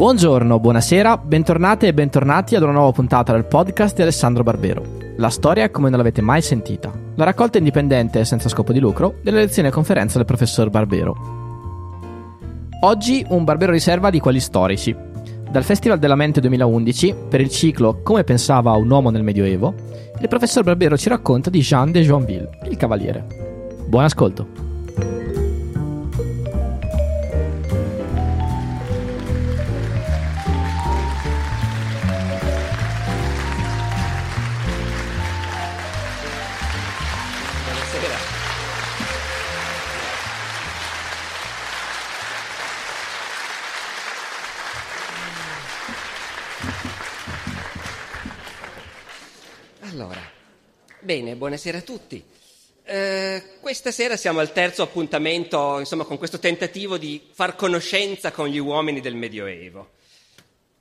Buongiorno, buonasera, bentornate e bentornati ad una nuova puntata del podcast di Alessandro Barbero. La storia è come non l'avete mai sentita. La raccolta indipendente senza scopo di lucro delle lezioni e conferenze del professor Barbero. Oggi un Barbero riserva di quelli storici. Dal Festival della Mente 2011, per il ciclo Come pensava un uomo nel Medioevo, il professor Barbero ci racconta di Jean de Joinville, il cavaliere. Buon ascolto! Bene, buonasera a tutti. Eh, questa sera siamo al terzo appuntamento, insomma, con questo tentativo di far conoscenza con gli uomini del Medioevo.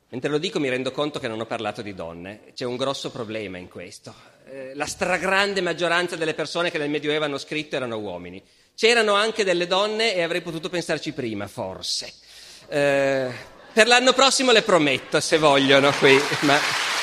Mentre lo dico mi rendo conto che non ho parlato di donne, c'è un grosso problema in questo. Eh, la stragrande maggioranza delle persone che nel Medioevo hanno scritto erano uomini. C'erano anche delle donne e avrei potuto pensarci prima, forse. Eh, per l'anno prossimo le prometto, se vogliono qui. Ma...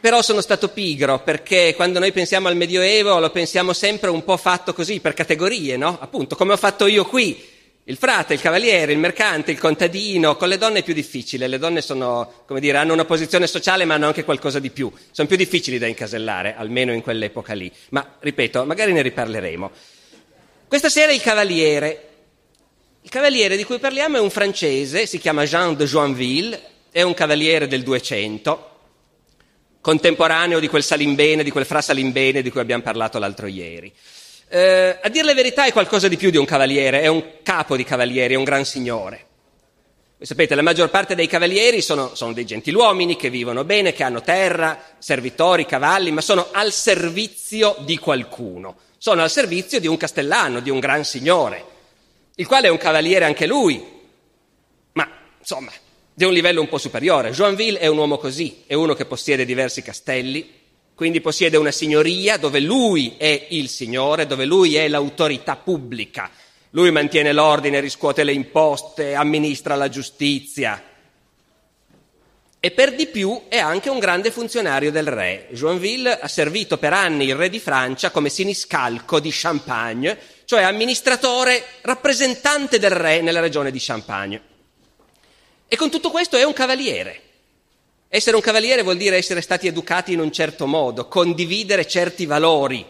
Però sono stato pigro perché quando noi pensiamo al Medioevo lo pensiamo sempre un po' fatto così, per categorie, no? Appunto, come ho fatto io qui. Il frate, il cavaliere, il mercante, il contadino, con le donne è più difficile, le donne sono, come dire, hanno una posizione sociale ma hanno anche qualcosa di più, sono più difficili da incasellare, almeno in quell'epoca lì. Ma, ripeto, magari ne riparleremo. Questa sera il cavaliere. Il cavaliere di cui parliamo è un francese, si chiama Jean de Joinville, è un cavaliere del 200, contemporaneo di quel Salimbene, di quel fra Salimbene di cui abbiamo parlato l'altro ieri. Eh, a dire la verità è qualcosa di più di un cavaliere, è un capo di cavalieri, è un gran signore. Voi sapete, la maggior parte dei cavalieri sono, sono dei gentiluomini che vivono bene, che hanno terra, servitori, cavalli, ma sono al servizio di qualcuno, sono al servizio di un castellano, di un gran signore, il quale è un cavaliere anche lui. Ma, insomma, di un livello un po' superiore. Joinville è un uomo così, è uno che possiede diversi castelli, quindi possiede una signoria dove lui è il signore, dove lui è l'autorità pubblica. Lui mantiene l'ordine, riscuote le imposte, amministra la giustizia. E per di più è anche un grande funzionario del re. Joinville ha servito per anni il re di Francia come siniscalco di Champagne, cioè amministratore, rappresentante del re nella regione di Champagne. E con tutto questo è un cavaliere. Essere un cavaliere vuol dire essere stati educati in un certo modo, condividere certi valori,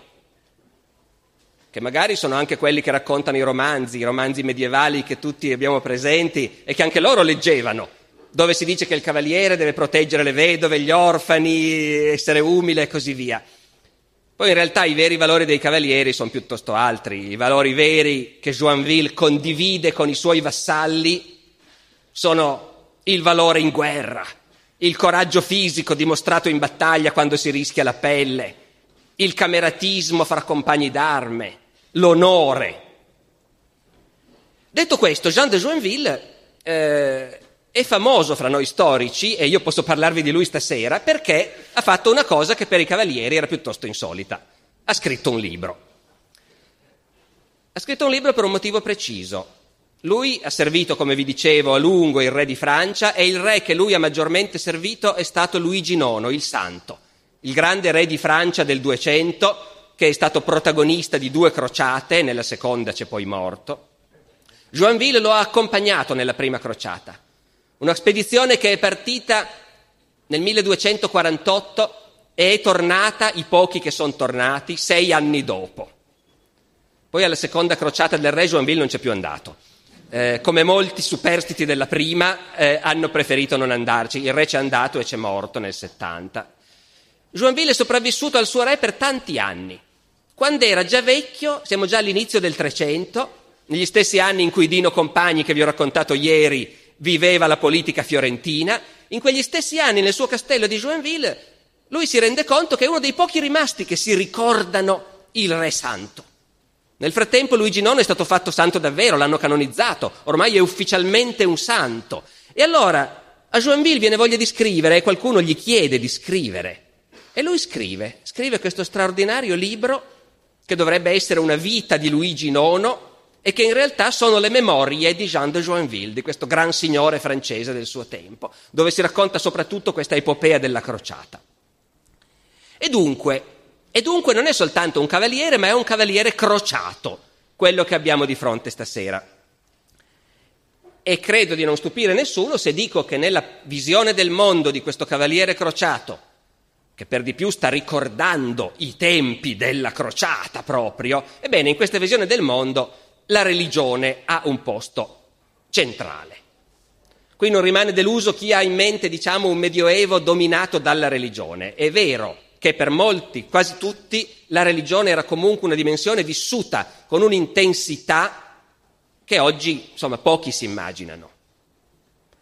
che magari sono anche quelli che raccontano i romanzi, i romanzi medievali che tutti abbiamo presenti e che anche loro leggevano, dove si dice che il cavaliere deve proteggere le vedove, gli orfani, essere umile e così via. Poi in realtà i veri valori dei cavalieri sono piuttosto altri, i valori veri che Joinville condivide con i suoi vassalli sono il valore in guerra, il coraggio fisico dimostrato in battaglia quando si rischia la pelle, il cameratismo fra compagni d'arme, l'onore. Detto questo, Jean de Joinville eh, è famoso fra noi storici, e io posso parlarvi di lui stasera, perché ha fatto una cosa che per i cavalieri era piuttosto insolita. Ha scritto un libro. Ha scritto un libro per un motivo preciso. Lui ha servito, come vi dicevo, a lungo il re di Francia e il re che lui ha maggiormente servito è stato Luigi IX, il Santo, il grande re di Francia del 200, che è stato protagonista di due crociate, nella seconda c'è poi morto. Joinville lo ha accompagnato nella prima crociata, una spedizione che è partita nel 1248 e è tornata, i pochi che sono tornati, sei anni dopo. Poi alla seconda crociata del re Joinville non c'è più andato eh, come molti superstiti della prima, eh, hanno preferito non andarci. Il re c'è andato e c'è morto nel 70. Joinville è sopravvissuto al suo re per tanti anni. Quando era già vecchio, siamo già all'inizio del 300, negli stessi anni in cui Dino Compagni, che vi ho raccontato ieri, viveva la politica fiorentina, in quegli stessi anni nel suo castello di Joinville, lui si rende conto che è uno dei pochi rimasti che si ricordano il re santo. Nel frattempo Luigi IX è stato fatto santo davvero, l'hanno canonizzato, ormai è ufficialmente un santo. E allora a Joinville viene voglia di scrivere e qualcuno gli chiede di scrivere. E lui scrive, scrive questo straordinario libro che dovrebbe essere una vita di Luigi IX e che in realtà sono le memorie di Jean de Joinville, di questo gran signore francese del suo tempo, dove si racconta soprattutto questa epopea della crociata. E dunque, e dunque non è soltanto un cavaliere, ma è un cavaliere crociato, quello che abbiamo di fronte stasera. E credo di non stupire nessuno se dico che nella visione del mondo di questo cavaliere crociato, che per di più sta ricordando i tempi della crociata proprio, ebbene in questa visione del mondo la religione ha un posto centrale. Qui non rimane deluso chi ha in mente, diciamo, un medioevo dominato dalla religione. È vero che per molti, quasi tutti, la religione era comunque una dimensione vissuta con un'intensità che oggi, insomma, pochi si immaginano.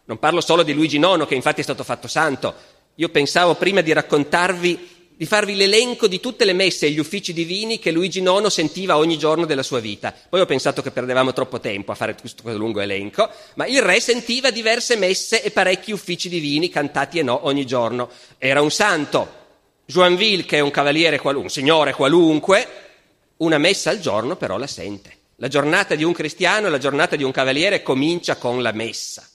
Non parlo solo di Luigi IX, che infatti è stato fatto santo. Io pensavo prima di raccontarvi di farvi l'elenco di tutte le messe e gli uffici divini che Luigi IX sentiva ogni giorno della sua vita. Poi ho pensato che perdevamo troppo tempo a fare questo lungo elenco, ma il re sentiva diverse messe e parecchi uffici divini, cantati e no, ogni giorno. Era un santo. Joinville, che è un cavaliere qualunque, un signore qualunque, una messa al giorno però la sente. La giornata di un cristiano e la giornata di un cavaliere comincia con la messa.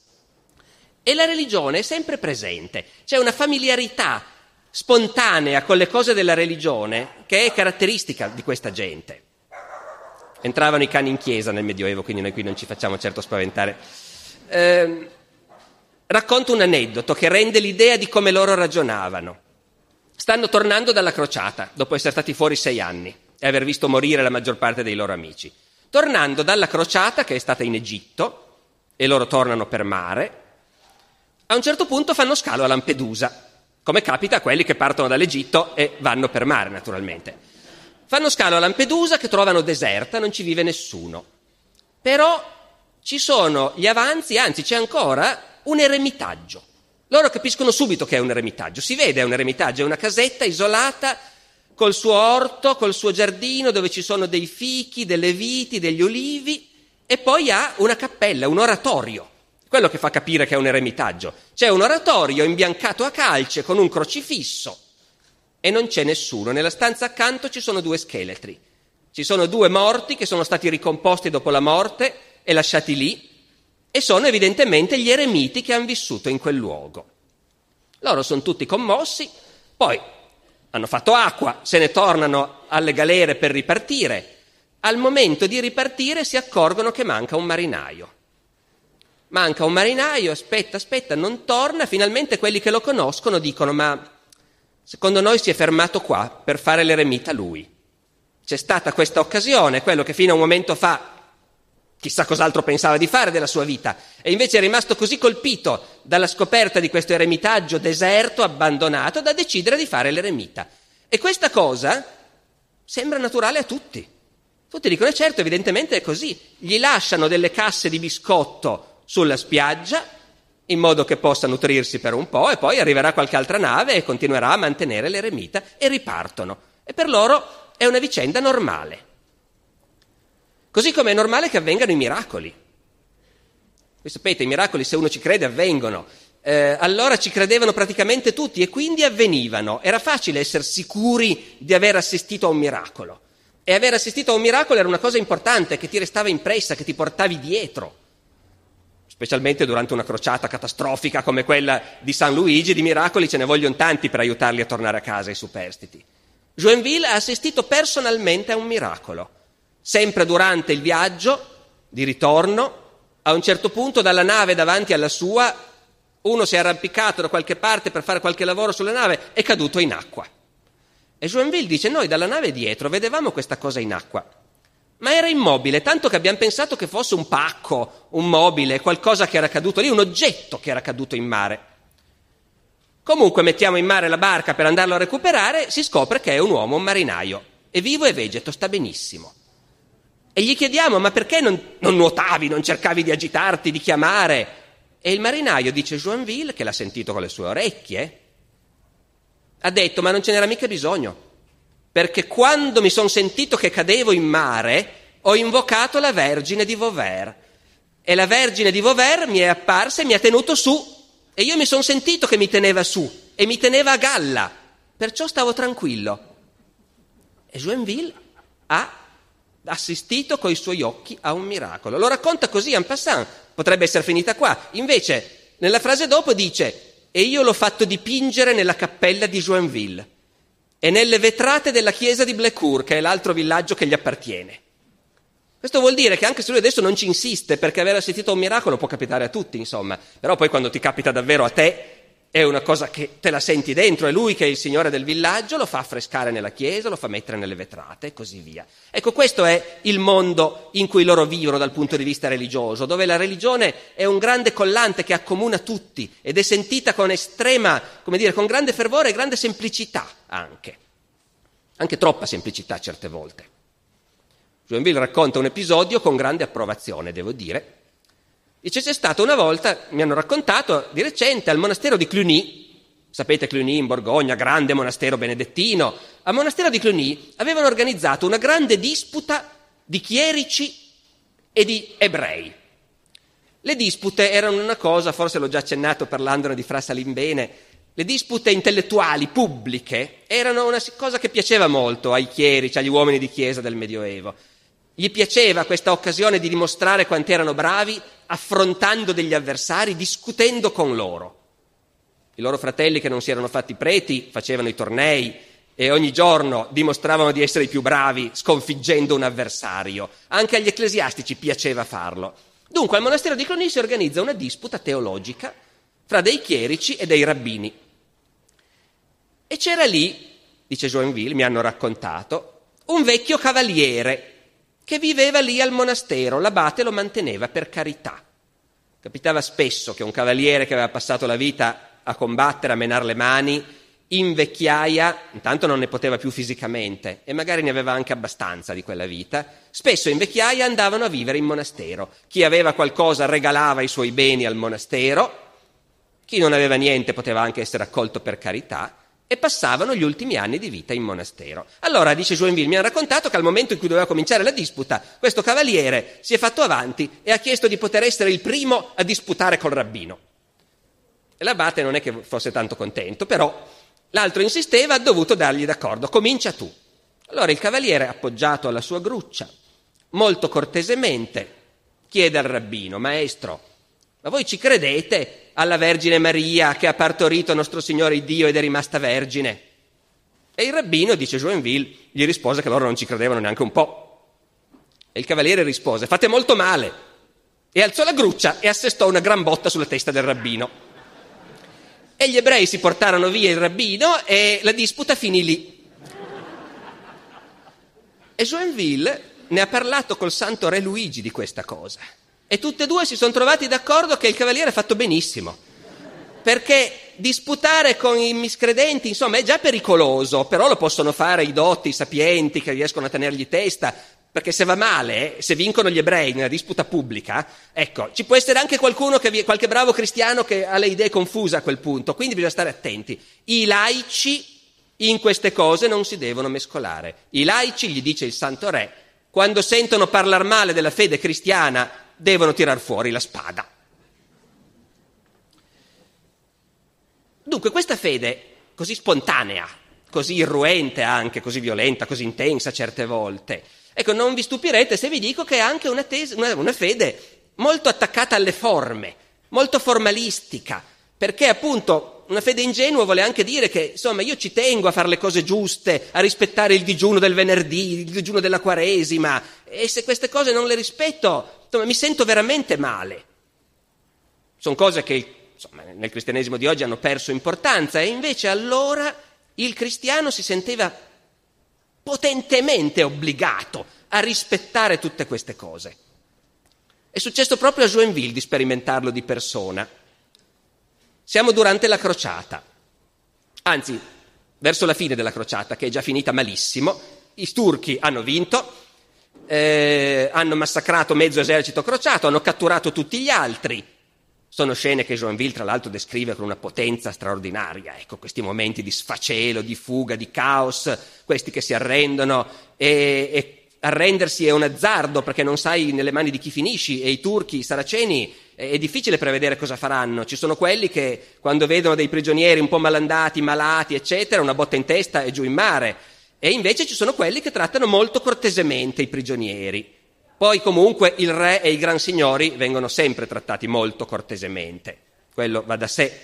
E la religione è sempre presente, c'è una familiarità spontanea con le cose della religione che è caratteristica di questa gente. Entravano i cani in chiesa nel Medioevo, quindi noi qui non ci facciamo certo spaventare. Eh, racconto un aneddoto che rende l'idea di come loro ragionavano. Stanno tornando dalla crociata, dopo essere stati fuori sei anni e aver visto morire la maggior parte dei loro amici. Tornando dalla crociata, che è stata in Egitto, e loro tornano per mare, a un certo punto fanno scalo a Lampedusa come capita a quelli che partono dall'Egitto e vanno per mare, naturalmente. Fanno scalo a Lampedusa che trovano deserta, non ci vive nessuno. Però ci sono gli avanzi, anzi c'è ancora un eremitaggio. Loro capiscono subito che è un eremitaggio, si vede è un eremitaggio, è una casetta isolata col suo orto, col suo giardino dove ci sono dei fichi, delle viti, degli olivi e poi ha una cappella, un oratorio quello che fa capire che è un eremitaggio. C'è un oratorio imbiancato a calce con un crocifisso e non c'è nessuno. Nella stanza accanto ci sono due scheletri. Ci sono due morti che sono stati ricomposti dopo la morte e lasciati lì e sono evidentemente gli eremiti che hanno vissuto in quel luogo. Loro sono tutti commossi, poi hanno fatto acqua, se ne tornano alle galere per ripartire. Al momento di ripartire si accorgono che manca un marinaio. Manca un marinaio, aspetta, aspetta, non torna, finalmente quelli che lo conoscono dicono ma secondo noi si è fermato qua per fare l'eremita lui. C'è stata questa occasione, quello che fino a un momento fa chissà cos'altro pensava di fare della sua vita, e invece è rimasto così colpito dalla scoperta di questo eremitaggio deserto, abbandonato, da decidere di fare l'eremita. E questa cosa sembra naturale a tutti. Tutti dicono, certo, evidentemente è così. Gli lasciano delle casse di biscotto sulla spiaggia in modo che possa nutrirsi per un po' e poi arriverà qualche altra nave e continuerà a mantenere l'eremita e ripartono. E per loro è una vicenda normale. Così come è normale che avvengano i miracoli. Voi sapete, i miracoli se uno ci crede avvengono. Eh, allora ci credevano praticamente tutti e quindi avvenivano. Era facile essere sicuri di aver assistito a un miracolo. E aver assistito a un miracolo era una cosa importante che ti restava impressa, che ti portavi dietro specialmente durante una crociata catastrofica come quella di San Luigi, di miracoli ce ne vogliono tanti per aiutarli a tornare a casa i superstiti. Joinville ha assistito personalmente a un miracolo. Sempre durante il viaggio di ritorno, a un certo punto dalla nave davanti alla sua, uno si è arrampicato da qualche parte per fare qualche lavoro sulla nave, è caduto in acqua. E Joinville dice, noi dalla nave dietro vedevamo questa cosa in acqua ma era immobile, tanto che abbiamo pensato che fosse un pacco, un mobile, qualcosa che era caduto lì, un oggetto che era caduto in mare. Comunque mettiamo in mare la barca per andarlo a recuperare, si scopre che è un uomo, un marinaio, è vivo e vegeto, sta benissimo. E gli chiediamo, ma perché non, non nuotavi, non cercavi di agitarti, di chiamare? E il marinaio dice Joinville, che l'ha sentito con le sue orecchie, ha detto, ma non ce n'era mica bisogno perché quando mi sono sentito che cadevo in mare ho invocato la Vergine di Vauvert e la Vergine di Vauvert mi è apparsa e mi ha tenuto su e io mi sono sentito che mi teneva su e mi teneva a galla, perciò stavo tranquillo. E Joinville ha assistito coi suoi occhi a un miracolo. Lo racconta così en passant, potrebbe essere finita qua. Invece, nella frase dopo dice, e io l'ho fatto dipingere nella cappella di Joinville e nelle vetrate della chiesa di Blécourt, che è l'altro villaggio che gli appartiene. Questo vuol dire che anche se lui adesso non ci insiste, perché aver assistito a un miracolo può capitare a tutti, insomma, però poi quando ti capita davvero a te, è una cosa che te la senti dentro, è lui che è il signore del villaggio, lo fa affrescare nella chiesa, lo fa mettere nelle vetrate e così via. Ecco, questo è il mondo in cui loro vivono dal punto di vista religioso, dove la religione è un grande collante che accomuna tutti ed è sentita con estrema, come dire, con grande fervore e grande semplicità anche, anche troppa semplicità certe volte. Joinville racconta un episodio con grande approvazione, devo dire, Dice c'è stato una volta, mi hanno raccontato di recente, al monastero di Cluny, sapete Cluny in Borgogna, grande monastero benedettino, al monastero di Cluny avevano organizzato una grande disputa di chierici e di ebrei. Le dispute erano una cosa, forse l'ho già accennato parlandone di Fra Salimbene, le dispute intellettuali pubbliche erano una cosa che piaceva molto ai chierici, agli uomini di chiesa del Medioevo. Gli piaceva questa occasione di dimostrare quanto erano bravi affrontando degli avversari, discutendo con loro. I loro fratelli che non si erano fatti preti facevano i tornei e ogni giorno dimostravano di essere i più bravi sconfiggendo un avversario. Anche agli ecclesiastici piaceva farlo. Dunque al monastero di Cluny si organizza una disputa teologica fra dei chierici e dei rabbini. E c'era lì, dice Joinville, mi hanno raccontato, un vecchio cavaliere che viveva lì al monastero, l'abate lo manteneva per carità. Capitava spesso che un cavaliere che aveva passato la vita a combattere, a menare le mani, in vecchiaia, intanto non ne poteva più fisicamente e magari ne aveva anche abbastanza di quella vita, spesso in vecchiaia andavano a vivere in monastero. Chi aveva qualcosa regalava i suoi beni al monastero, chi non aveva niente poteva anche essere accolto per carità e passavano gli ultimi anni di vita in monastero. Allora, dice Joinville, mi ha raccontato che al momento in cui doveva cominciare la disputa, questo cavaliere si è fatto avanti e ha chiesto di poter essere il primo a disputare col rabbino. E l'abate non è che fosse tanto contento, però l'altro insisteva, ha dovuto dargli d'accordo, comincia tu. Allora il cavaliere, appoggiato alla sua gruccia, molto cortesemente, chiede al rabbino, maestro, ma voi ci credete alla Vergine Maria che ha partorito nostro Signore Dio ed è rimasta vergine? E il rabbino, dice Joinville, gli rispose che loro non ci credevano neanche un po'. E il cavaliere rispose, fate molto male. E alzò la gruccia e assestò una gran botta sulla testa del rabbino. E gli ebrei si portarono via il rabbino e la disputa finì lì. E Joinville ne ha parlato col santo re Luigi di questa cosa. E tutte e due si sono trovati d'accordo che il cavaliere ha fatto benissimo. Perché disputare con i miscredenti, insomma, è già pericoloso, però lo possono fare i dotti, i sapienti che riescono a tenergli testa, perché se va male, se vincono gli ebrei nella disputa pubblica, ecco, ci può essere anche qualcuno che, qualche bravo cristiano che ha le idee confuse a quel punto, quindi bisogna stare attenti. I laici in queste cose non si devono mescolare. I laici, gli dice il Santo Re, quando sentono parlare male della fede cristiana devono tirar fuori la spada. Dunque questa fede così spontanea, così irruente anche, così violenta, così intensa certe volte, ecco, non vi stupirete se vi dico che è anche una, tesi, una, una fede molto attaccata alle forme, molto formalistica, perché appunto una fede ingenua vuole anche dire che, insomma, io ci tengo a fare le cose giuste, a rispettare il digiuno del venerdì, il digiuno della quaresima, e se queste cose non le rispetto, insomma, mi sento veramente male. Sono cose che insomma, nel cristianesimo di oggi hanno perso importanza e invece allora il cristiano si sentiva potentemente obbligato a rispettare tutte queste cose. È successo proprio a Joinville di sperimentarlo di persona. Siamo durante la crociata, anzi verso la fine della crociata, che è già finita malissimo. I turchi hanno vinto, eh, hanno massacrato mezzo esercito crociato, hanno catturato tutti gli altri. Sono scene che Joinville, tra l'altro, descrive con una potenza straordinaria. Ecco, questi momenti di sfacelo, di fuga, di caos, questi che si arrendono e, e arrendersi è un azzardo perché non sai nelle mani di chi finisci e i turchi, i saraceni, è difficile prevedere cosa faranno. Ci sono quelli che quando vedono dei prigionieri un po' malandati, malati, eccetera, una botta in testa e giù in mare E invece ci sono quelli che trattano molto cortesemente i prigionieri. Poi comunque il re e i gran signori vengono sempre trattati molto cortesemente. Quello va da sé,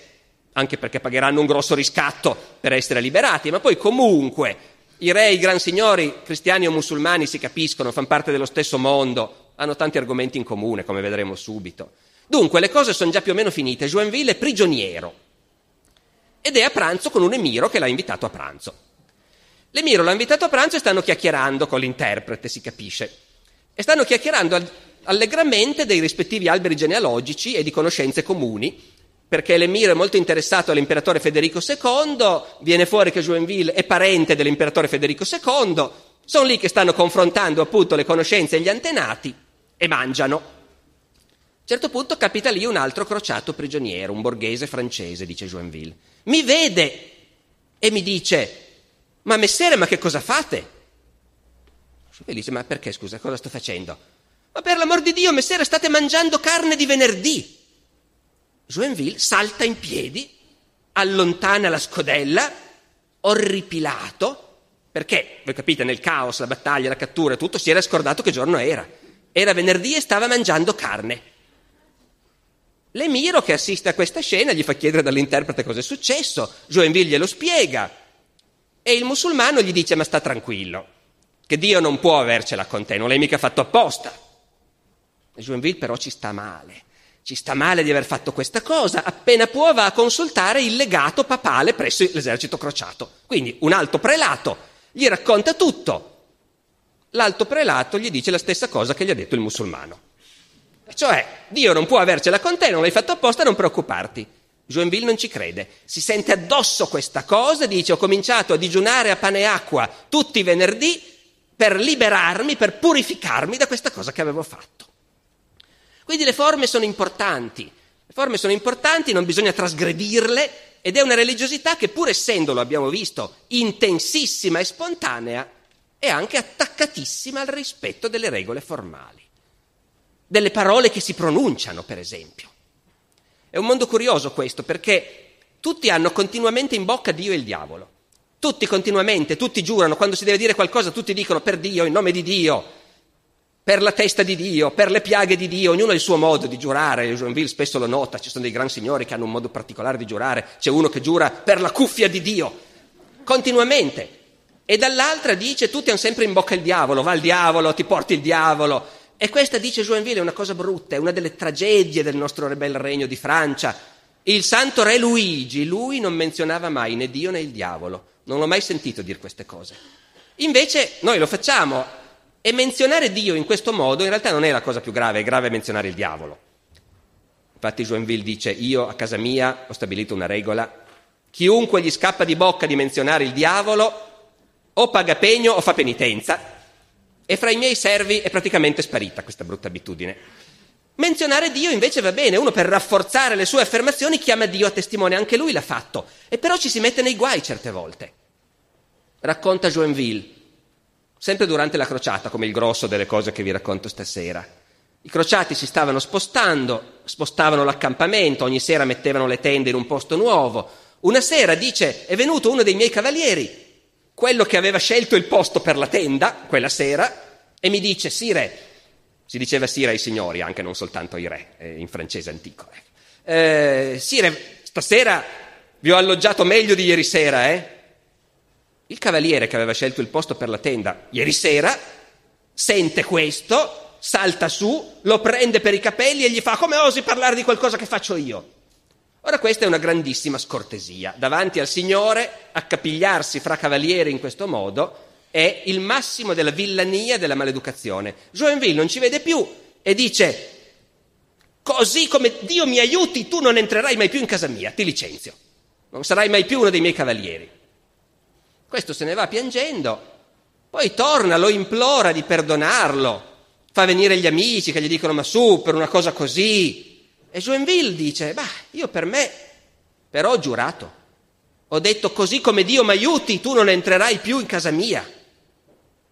anche perché pagheranno un grosso riscatto per essere liberati, ma poi comunque i re e i gran signori, cristiani o musulmani, si capiscono, fanno parte dello stesso mondo, hanno tanti argomenti in comune, come vedremo subito. Dunque, le cose sono già più o meno finite. Joinville è prigioniero ed è a pranzo con un emiro che l'ha invitato a pranzo. L'emiro l'ha invitato a pranzo e stanno chiacchierando con l'interprete, si capisce. E stanno chiacchierando allegramente dei rispettivi alberi genealogici e di conoscenze comuni, perché l'emiro è molto interessato all'imperatore Federico II, viene fuori che Joinville è parente dell'imperatore Federico II, sono lì che stanno confrontando appunto le conoscenze e gli antenati e mangiano. A un certo punto capita lì un altro crociato prigioniero, un borghese francese, dice Joinville. Mi vede e mi dice, ma messere, ma che cosa fate? Joinville dice, ma perché scusa, cosa sto facendo? Ma per l'amor di Dio, messere, state mangiando carne di venerdì. Joinville salta in piedi, allontana la scodella, orripilato, perché, voi capite, nel caos, la battaglia, la cattura e tutto, si era scordato che giorno era. Era venerdì e stava mangiando carne. L'emiro che assiste a questa scena gli fa chiedere dall'interprete cosa è successo, Joinville glielo spiega e il musulmano gli dice ma sta tranquillo, che Dio non può avercela con te, non l'hai mica fatto apposta. E Joinville però ci sta male ci sta male di aver fatto questa cosa, appena può va a consultare il legato papale presso l'esercito crociato. Quindi un alto prelato gli racconta tutto. L'alto prelato gli dice la stessa cosa che gli ha detto il musulmano. Cioè, Dio non può avercela con te, non l'hai fatto apposta, non preoccuparti. Joinville non ci crede, si sente addosso questa cosa, dice ho cominciato a digiunare a pane e acqua tutti i venerdì per liberarmi, per purificarmi da questa cosa che avevo fatto. Quindi le forme sono importanti, le forme sono importanti, non bisogna trasgredirle ed è una religiosità che pur essendo, lo abbiamo visto, intensissima e spontanea, è anche attaccatissima al rispetto delle regole formali, delle parole che si pronunciano, per esempio. È un mondo curioso questo perché tutti hanno continuamente in bocca Dio e il diavolo. Tutti continuamente, tutti giurano, quando si deve dire qualcosa, tutti dicono per Dio, in nome di Dio, per la testa di Dio, per le piaghe di Dio, ognuno ha il suo modo di giurare, Joinville spesso lo nota, ci sono dei gran signori che hanno un modo particolare di giurare, c'è uno che giura per la cuffia di Dio, continuamente, e dall'altra dice tutti hanno sempre in bocca il diavolo, va il diavolo, ti porti il diavolo, e questa dice Joinville è una cosa brutta, è una delle tragedie del nostro bel regno di Francia. Il santo re Luigi, lui non menzionava mai né Dio né il diavolo, non l'ho mai sentito dire queste cose. Invece noi lo facciamo, e menzionare Dio in questo modo in realtà non è la cosa più grave, è grave menzionare il diavolo. Infatti Joinville dice, io a casa mia ho stabilito una regola, chiunque gli scappa di bocca di menzionare il diavolo o paga pegno o fa penitenza e fra i miei servi è praticamente sparita questa brutta abitudine. Menzionare Dio invece va bene, uno per rafforzare le sue affermazioni chiama Dio a testimone, anche lui l'ha fatto, e però ci si mette nei guai certe volte. Racconta Joinville, sempre durante la crociata, come il grosso delle cose che vi racconto stasera. I crociati si stavano spostando, spostavano l'accampamento, ogni sera mettevano le tende in un posto nuovo. Una sera, dice, è venuto uno dei miei cavalieri, quello che aveva scelto il posto per la tenda, quella sera, e mi dice, Sire, si diceva Sire ai signori, anche non soltanto ai re, eh, in francese antico. Eh. eh, sire, stasera vi ho alloggiato meglio di ieri sera, eh? Il cavaliere che aveva scelto il posto per la tenda ieri sera sente questo, salta su, lo prende per i capelli e gli fa come osi parlare di qualcosa che faccio io? Ora questa è una grandissima scortesia. Davanti al Signore, accapigliarsi fra cavalieri in questo modo è il massimo della villania e della maleducazione. Joinville non ci vede più e dice così come Dio mi aiuti tu non entrerai mai più in casa mia, ti licenzio. Non sarai mai più uno dei miei cavalieri. Questo se ne va piangendo, poi torna, lo implora di perdonarlo, fa venire gli amici che gli dicono ma su, per una cosa così. E Joinville dice, bah, io per me, però ho giurato, ho detto così come Dio mi aiuti, tu non entrerai più in casa mia.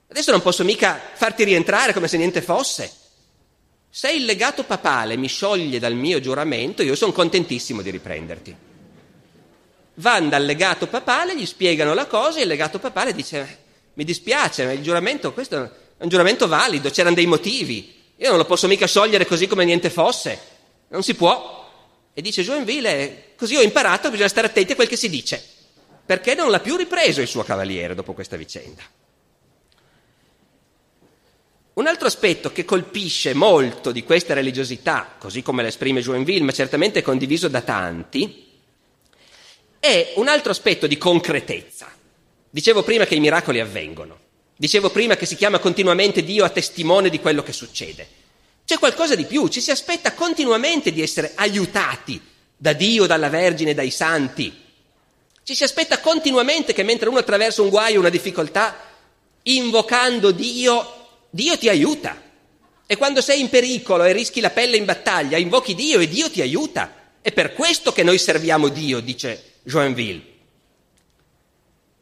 Adesso non posso mica farti rientrare come se niente fosse. Se il legato papale mi scioglie dal mio giuramento, io sono contentissimo di riprenderti vanno dal legato papale, gli spiegano la cosa e il legato papale dice mi dispiace, ma il giuramento, questo è un giuramento valido, c'erano dei motivi. Io non lo posso mica sciogliere così come niente fosse. Non si può. E dice Joinville, così ho imparato bisogna stare attenti a quel che si dice. Perché non l'ha più ripreso il suo cavaliere dopo questa vicenda. Un altro aspetto che colpisce molto di questa religiosità, così come la esprime Joinville, ma certamente condiviso da tanti, è un altro aspetto di concretezza. Dicevo prima che i miracoli avvengono, dicevo prima che si chiama continuamente Dio a testimone di quello che succede. C'è qualcosa di più, ci si aspetta continuamente di essere aiutati da Dio, dalla Vergine, dai santi. Ci si aspetta continuamente che mentre uno attraversa un guaio, una difficoltà, invocando Dio, Dio ti aiuta. E quando sei in pericolo e rischi la pelle in battaglia, invochi Dio e Dio ti aiuta. È per questo che noi serviamo Dio, dice Joinville.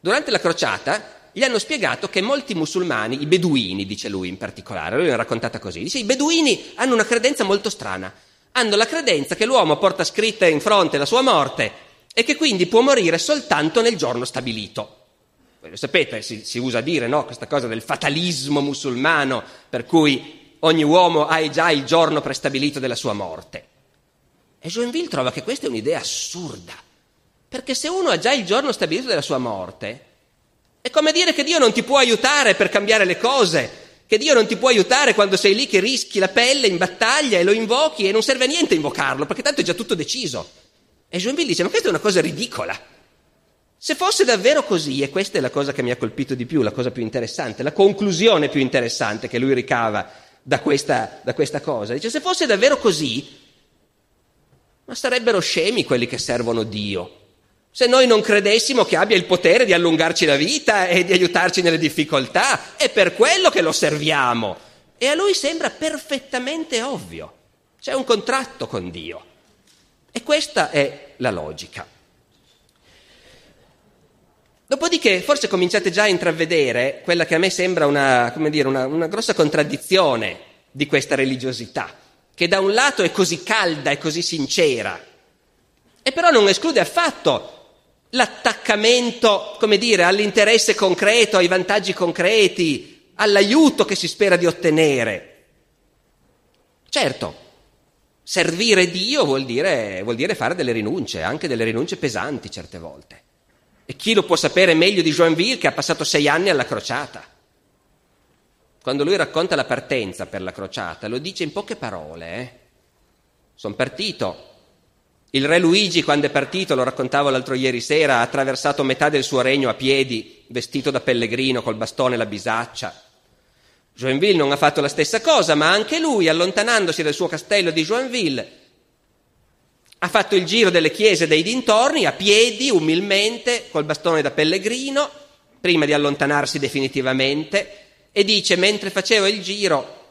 Durante la crociata gli hanno spiegato che molti musulmani, i beduini, dice lui in particolare, lui l'ha raccontata così, dice i beduini hanno una credenza molto strana, hanno la credenza che l'uomo porta scritta in fronte la sua morte e che quindi può morire soltanto nel giorno stabilito. Voi lo sapete, si, si usa dire no, questa cosa del fatalismo musulmano, per cui ogni uomo ha già il giorno prestabilito della sua morte. E Joinville trova che questa è un'idea assurda, perché se uno ha già il giorno stabilito della sua morte, è come dire che Dio non ti può aiutare per cambiare le cose, che Dio non ti può aiutare quando sei lì che rischi la pelle in battaglia e lo invochi e non serve a niente invocarlo, perché tanto è già tutto deciso. E Joinville dice, ma questa è una cosa ridicola. Se fosse davvero così, e questa è la cosa che mi ha colpito di più, la cosa più interessante, la conclusione più interessante che lui ricava da questa, da questa cosa, dice se fosse davvero così, ma sarebbero scemi quelli che servono Dio. Se noi non credessimo che abbia il potere di allungarci la vita e di aiutarci nelle difficoltà, è per quello che lo serviamo. E a lui sembra perfettamente ovvio. C'è un contratto con Dio. E questa è la logica. Dopodiché forse cominciate già a intravedere quella che a me sembra una, dire, una, una grossa contraddizione di questa religiosità, che da un lato è così calda e così sincera, e però non esclude affatto l'attaccamento, come dire, all'interesse concreto, ai vantaggi concreti, all'aiuto che si spera di ottenere. Certo, servire Dio vuol dire, vuol dire fare delle rinunce, anche delle rinunce pesanti certe volte. E chi lo può sapere meglio di Joinville che ha passato sei anni alla crociata? Quando lui racconta la partenza per la crociata, lo dice in poche parole. Eh? Sono partito. Il re Luigi, quando è partito, lo raccontavo l'altro ieri sera, ha attraversato metà del suo regno a piedi, vestito da pellegrino, col bastone e la bisaccia. Joinville non ha fatto la stessa cosa, ma anche lui, allontanandosi dal suo castello di Joinville, ha fatto il giro delle chiese dei dintorni a piedi, umilmente, col bastone da pellegrino, prima di allontanarsi definitivamente, e dice, mentre facevo il giro,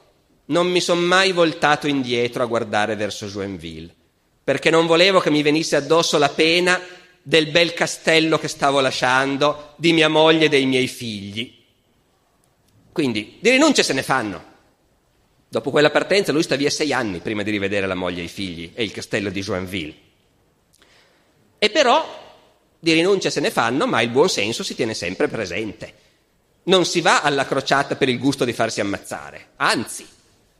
non mi sono mai voltato indietro a guardare verso Joinville, perché non volevo che mi venisse addosso la pena del bel castello che stavo lasciando, di mia moglie e dei miei figli. Quindi di rinunce se ne fanno. Dopo quella partenza lui sta via sei anni prima di rivedere la moglie e i figli e il castello di Joinville. E però di rinunce se ne fanno, ma il buon senso si tiene sempre presente. Non si va alla crociata per il gusto di farsi ammazzare, anzi,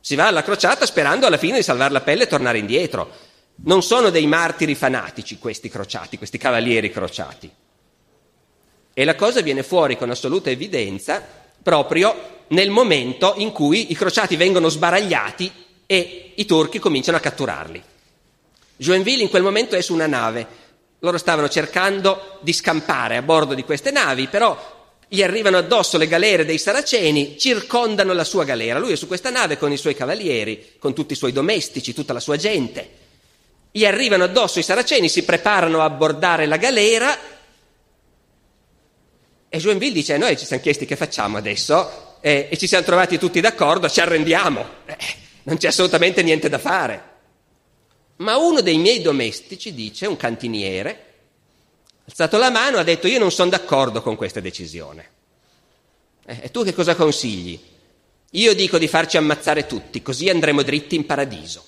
si va alla crociata sperando alla fine di salvare la pelle e tornare indietro. Non sono dei martiri fanatici questi crociati, questi cavalieri crociati. E la cosa viene fuori con assoluta evidenza proprio nel momento in cui i crociati vengono sbaragliati e i turchi cominciano a catturarli. Joinville in quel momento è su una nave. Loro stavano cercando di scampare a bordo di queste navi, però gli arrivano addosso le galere dei saraceni, circondano la sua galera. Lui è su questa nave con i suoi cavalieri, con tutti i suoi domestici, tutta la sua gente. Gli arrivano addosso i saraceni, si preparano a abbordare la galera e Joinville dice: Noi ci siamo chiesti che facciamo adesso eh, e ci siamo trovati tutti d'accordo, ci arrendiamo, eh, non c'è assolutamente niente da fare. Ma uno dei miei domestici dice, un cantiniere, ha alzato la mano e ha detto io non sono d'accordo con questa decisione. Eh, e tu che cosa consigli? Io dico di farci ammazzare tutti, così andremo dritti in paradiso.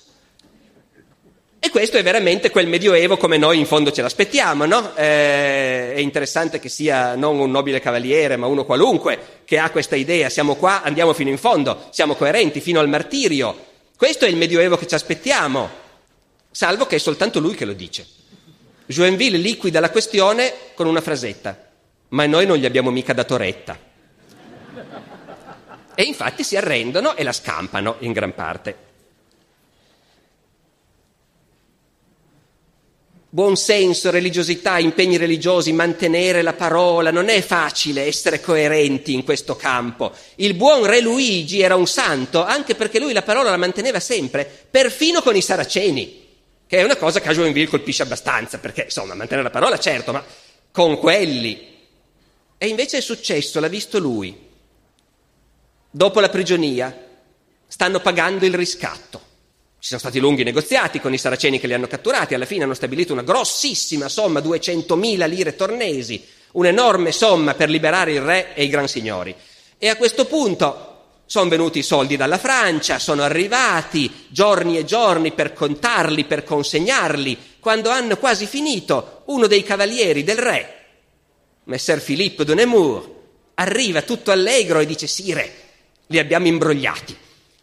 E questo è veramente quel medioevo come noi in fondo ce l'aspettiamo, no? Eh, è interessante che sia non un nobile cavaliere, ma uno qualunque che ha questa idea, siamo qua, andiamo fino in fondo, siamo coerenti fino al martirio. Questo è il medioevo che ci aspettiamo, salvo che è soltanto lui che lo dice. Joinville liquida la questione con una frasetta, ma noi non gli abbiamo mica dato retta. E infatti si arrendono e la scampano in gran parte. Buon senso, religiosità, impegni religiosi, mantenere la parola, non è facile essere coerenti in questo campo. Il buon re Luigi era un santo anche perché lui la parola la manteneva sempre, perfino con i saraceni, che è una cosa che a Joinville colpisce abbastanza, perché insomma mantenere la parola certo, ma con quelli. E invece è successo, l'ha visto lui. Dopo la prigionia stanno pagando il riscatto. Ci sono stati lunghi negoziati con i saraceni che li hanno catturati, alla fine hanno stabilito una grossissima somma, 200.000 lire tornesi, un'enorme somma per liberare il re e i gran signori. E a questo punto sono venuti i soldi dalla Francia, sono arrivati giorni e giorni per contarli, per consegnarli. Quando hanno quasi finito, uno dei cavalieri del re, Messer Philippe de Nemours, arriva tutto allegro e dice: Sire, li abbiamo imbrogliati,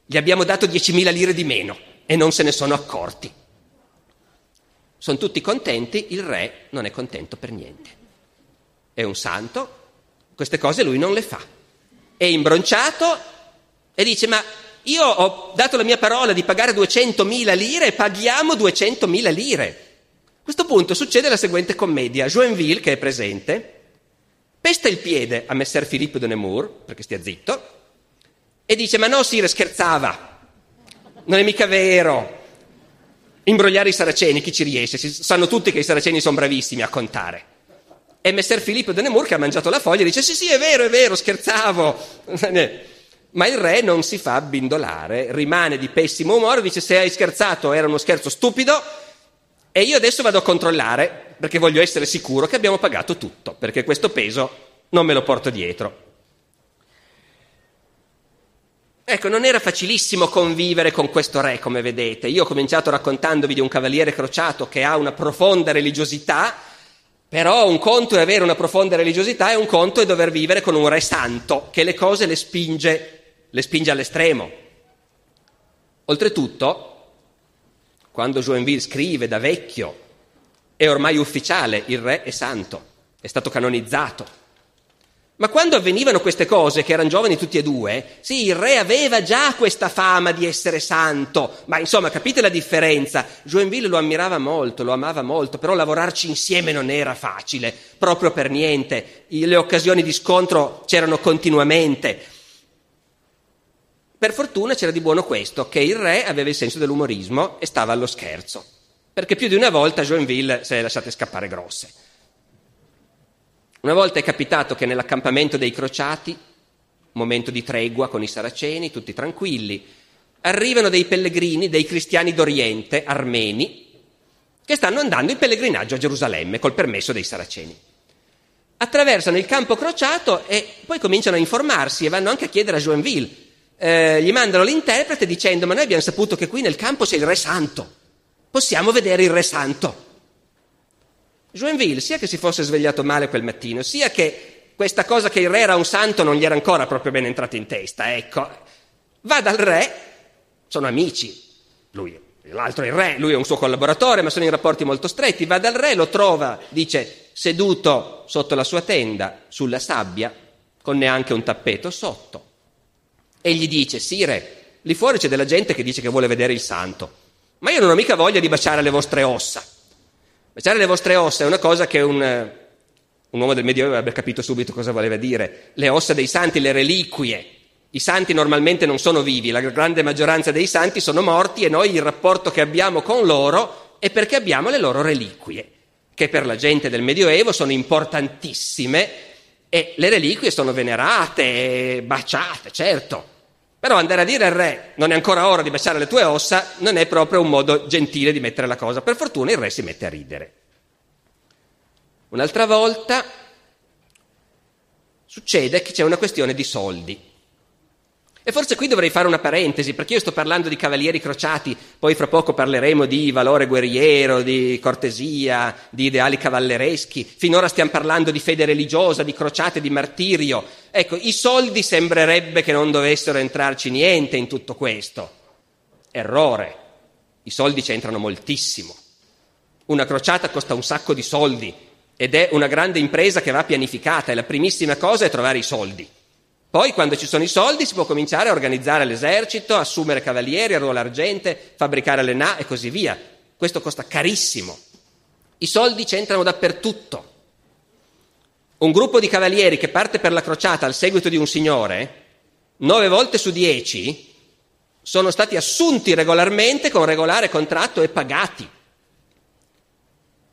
gli abbiamo dato 10.000 lire di meno e non se ne sono accorti. Sono tutti contenti, il re non è contento per niente. È un santo, queste cose lui non le fa. È imbronciato e dice ma io ho dato la mia parola di pagare 200.000 lire paghiamo 200.000 lire. A questo punto succede la seguente commedia. Joinville, che è presente, pesta il piede a messer Filippo de Nemours, perché stia zitto, e dice ma no, Sire, scherzava, non è mica vero. Imbrogliare i saraceni, chi ci riesce? Si, sanno tutti che i saraceni sono bravissimi a contare. E messer Filippo de Nemours che ha mangiato la foglia dice sì sì è vero, è vero, scherzavo. Ma il re non si fa bindolare, rimane di pessimo umore, dice se hai scherzato era uno scherzo stupido e io adesso vado a controllare perché voglio essere sicuro che abbiamo pagato tutto, perché questo peso non me lo porto dietro. Ecco, non era facilissimo convivere con questo re, come vedete. Io ho cominciato raccontandovi di un cavaliere crociato che ha una profonda religiosità, però un conto è avere una profonda religiosità e un conto è dover vivere con un re santo che le cose le spinge, le spinge all'estremo. Oltretutto, quando Joinville scrive da vecchio, è ormai ufficiale, il re è santo, è stato canonizzato. Ma quando avvenivano queste cose, che erano giovani tutti e due, sì, il re aveva già questa fama di essere santo, ma insomma capite la differenza. Joinville lo ammirava molto, lo amava molto, però lavorarci insieme non era facile, proprio per niente. Le occasioni di scontro c'erano continuamente. Per fortuna c'era di buono questo, che il re aveva il senso dell'umorismo e stava allo scherzo, perché più di una volta Joinville se le lasciate scappare grosse. Una volta è capitato che nell'accampamento dei crociati, momento di tregua con i saraceni, tutti tranquilli, arrivano dei pellegrini, dei cristiani d'Oriente, armeni, che stanno andando in pellegrinaggio a Gerusalemme col permesso dei saraceni. Attraversano il campo crociato e poi cominciano a informarsi e vanno anche a chiedere a Joinville. Eh, gli mandano l'interprete dicendo: Ma noi abbiamo saputo che qui nel campo c'è il Re Santo. Possiamo vedere il Re Santo. Joinville, sia che si fosse svegliato male quel mattino, sia che questa cosa che il re era un santo non gli era ancora proprio ben entrata in testa, ecco, va dal re, sono amici, lui, l'altro è il re, lui è un suo collaboratore, ma sono in rapporti molto stretti, va dal re, lo trova, dice, seduto sotto la sua tenda, sulla sabbia, con neanche un tappeto sotto, e gli dice, sire, lì fuori c'è della gente che dice che vuole vedere il santo, ma io non ho mica voglia di baciare le vostre ossa. Baciare le vostre ossa è una cosa che un, un uomo del Medioevo avrebbe capito subito cosa voleva dire. Le ossa dei santi, le reliquie. I santi normalmente non sono vivi, la grande maggioranza dei santi sono morti e noi il rapporto che abbiamo con loro è perché abbiamo le loro reliquie, che per la gente del Medioevo sono importantissime e le reliquie sono venerate, baciate, certo. Però andare a dire al re non è ancora ora di baciare le tue ossa non è proprio un modo gentile di mettere la cosa. Per fortuna il re si mette a ridere. Un'altra volta succede che c'è una questione di soldi. E forse qui dovrei fare una parentesi, perché io sto parlando di cavalieri crociati, poi fra poco parleremo di valore guerriero, di cortesia, di ideali cavallereschi, finora stiamo parlando di fede religiosa, di crociate, di martirio. Ecco, i soldi sembrerebbe che non dovessero entrarci niente in tutto questo. Errore, i soldi c'entrano moltissimo. Una crociata costa un sacco di soldi ed è una grande impresa che va pianificata e la primissima cosa è trovare i soldi. Poi, quando ci sono i soldi, si può cominciare a organizzare l'esercito, assumere cavalieri, arruolare gente, fabbricare le na e così via. Questo costa carissimo. I soldi c'entrano dappertutto. Un gruppo di cavalieri che parte per la crociata al seguito di un signore, nove volte su dieci, sono stati assunti regolarmente con regolare contratto e pagati.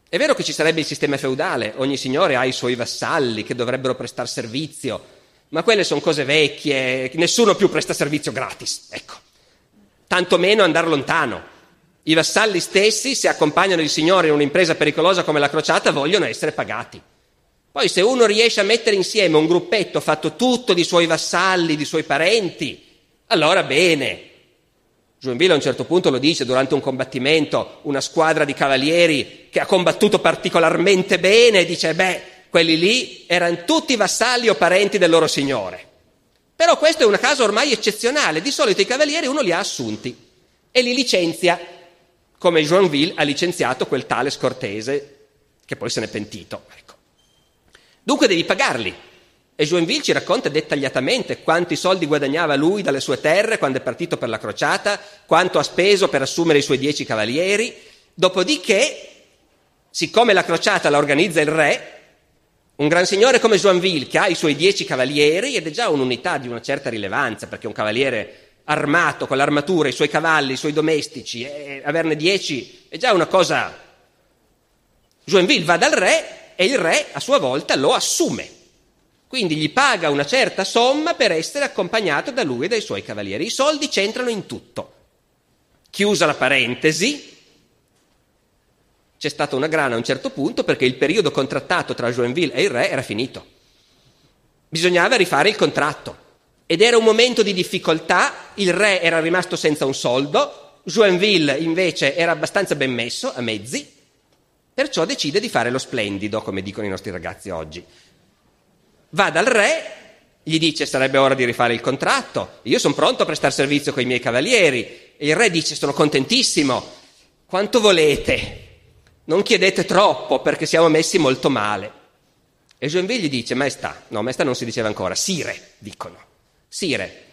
È vero che ci sarebbe il sistema feudale, ogni signore ha i suoi vassalli che dovrebbero prestare servizio, ma quelle sono cose vecchie, nessuno più presta servizio gratis, ecco. Tanto meno andare lontano. I vassalli stessi, se accompagnano il Signore in un'impresa pericolosa come la crociata, vogliono essere pagati. Poi se uno riesce a mettere insieme un gruppetto fatto tutto di suoi vassalli, di suoi parenti, allora bene. Joinville a un certo punto lo dice durante un combattimento, una squadra di cavalieri che ha combattuto particolarmente bene, dice, beh, quelli lì erano tutti vassalli o parenti del loro signore. Però questo è un caso ormai eccezionale, di solito i cavalieri uno li ha assunti e li licenzia, come Joinville ha licenziato quel tale Scortese che poi se n'è pentito. Ecco. Dunque devi pagarli. E Joinville ci racconta dettagliatamente quanti soldi guadagnava lui dalle sue terre quando è partito per la crociata, quanto ha speso per assumere i suoi dieci cavalieri. Dopodiché, siccome la crociata la organizza il re, un gran signore come Joinville, che ha i suoi dieci cavalieri, ed è già un'unità di una certa rilevanza, perché un cavaliere armato con l'armatura, i suoi cavalli, i suoi domestici, e averne dieci è già una cosa... Joinville va dal re e il re a sua volta lo assume. Quindi gli paga una certa somma per essere accompagnato da lui e dai suoi cavalieri. I soldi c'entrano in tutto. Chiusa la parentesi, c'è stata una grana a un certo punto perché il periodo contrattato tra Joinville e il re era finito. Bisognava rifare il contratto ed era un momento di difficoltà, il re era rimasto senza un soldo, Joinville invece era abbastanza ben messo, a mezzi, perciò decide di fare lo splendido, come dicono i nostri ragazzi oggi. Va dal re, gli dice sarebbe ora di rifare il contratto, io sono pronto a prestare servizio con i miei cavalieri, e il re dice sono contentissimo, quanto volete? Non chiedete troppo perché siamo messi molto male. E Joinville gli dice, maestà, no, maestà non si diceva ancora, sire, dicono, sire,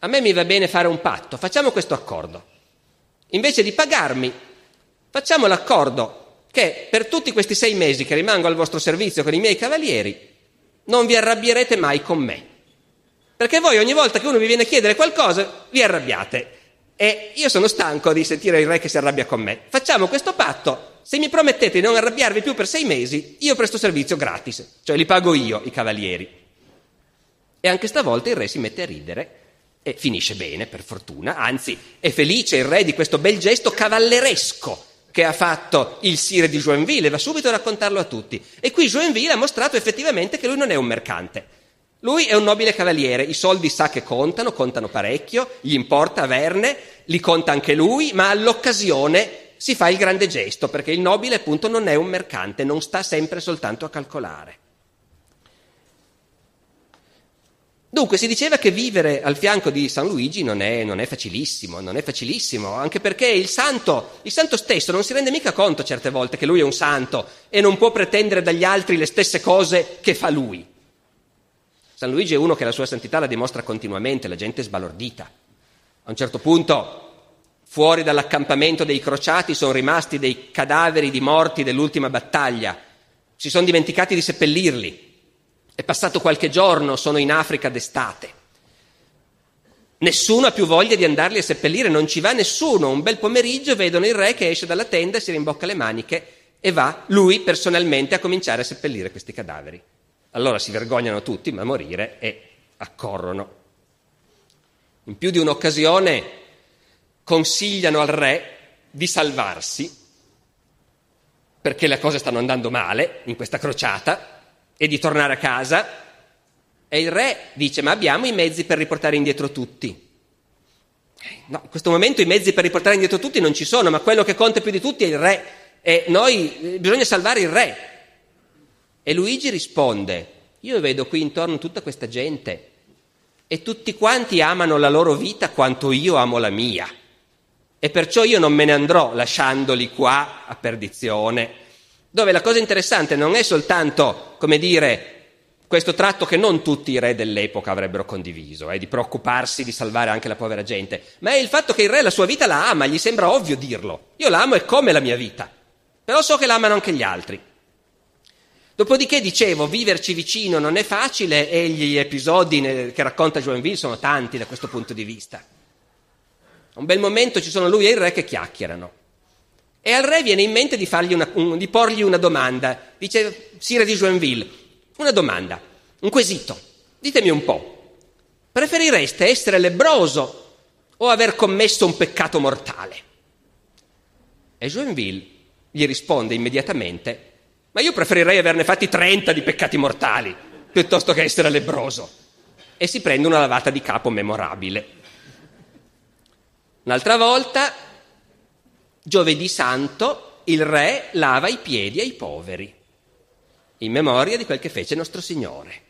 a me mi va bene fare un patto, facciamo questo accordo. Invece di pagarmi, facciamo l'accordo che per tutti questi sei mesi che rimango al vostro servizio con i miei cavalieri, non vi arrabbierete mai con me. Perché voi ogni volta che uno vi viene a chiedere qualcosa, vi arrabbiate. E io sono stanco di sentire il re che si arrabbia con me. Facciamo questo patto, se mi promettete di non arrabbiarvi più per sei mesi, io presto servizio gratis, cioè li pago io i cavalieri. E anche stavolta il re si mette a ridere e finisce bene, per fortuna, anzi è felice il re di questo bel gesto cavalleresco che ha fatto il sire di Joinville va subito a raccontarlo a tutti. E qui Joinville ha mostrato effettivamente che lui non è un mercante. Lui è un nobile cavaliere, i soldi sa che contano, contano parecchio, gli importa averne, li conta anche lui, ma all'occasione si fa il grande gesto, perché il nobile appunto non è un mercante, non sta sempre soltanto a calcolare. Dunque si diceva che vivere al fianco di San Luigi non è, non è facilissimo, non è facilissimo, anche perché il santo, il santo stesso non si rende mica conto certe volte che lui è un santo e non può pretendere dagli altri le stesse cose che fa lui. San Luigi è uno che la sua santità la dimostra continuamente, la gente è sbalordita. A un certo punto Fuori dall'accampamento dei crociati sono rimasti dei cadaveri di morti dell'ultima battaglia. Si sono dimenticati di seppellirli. È passato qualche giorno, sono in Africa d'estate. Nessuno ha più voglia di andarli a seppellire, non ci va nessuno. Un bel pomeriggio vedono il re che esce dalla tenda, si rimbocca le maniche e va lui personalmente a cominciare a seppellire questi cadaveri. Allora si vergognano tutti, ma morire e accorrono. In più di un'occasione consigliano al re di salvarsi perché le cose stanno andando male in questa crociata e di tornare a casa. E il re dice: Ma abbiamo i mezzi per riportare indietro tutti. No, in questo momento i mezzi per riportare indietro tutti non ci sono, ma quello che conta più di tutti è il re. E noi eh, bisogna salvare il re. E Luigi risponde: Io vedo qui intorno tutta questa gente e tutti quanti amano la loro vita quanto io amo la mia. E perciò io non me ne andrò lasciandoli qua a perdizione. Dove la cosa interessante non è soltanto, come dire, questo tratto che non tutti i re dell'epoca avrebbero condiviso, eh, di preoccuparsi di salvare anche la povera gente, ma è il fatto che il re la sua vita la ama, gli sembra ovvio dirlo. Io la amo e come la mia vita, però so che la amano anche gli altri. Dopodiché dicevo, viverci vicino non è facile e gli episodi che racconta Joinville sono tanti da questo punto di vista. Un bel momento ci sono lui e il re che chiacchierano. E al re viene in mente di, una, un, di porgli una domanda. Dice Sire di Joinville, una domanda, un quesito. Ditemi un po', preferireste essere lebroso o aver commesso un peccato mortale? E Joinville gli risponde immediatamente, ma io preferirei averne fatti 30 di peccati mortali piuttosto che essere lebroso. E si prende una lavata di capo memorabile. Un'altra volta, giovedì santo, il re lava i piedi ai poveri, in memoria di quel che fece nostro Signore.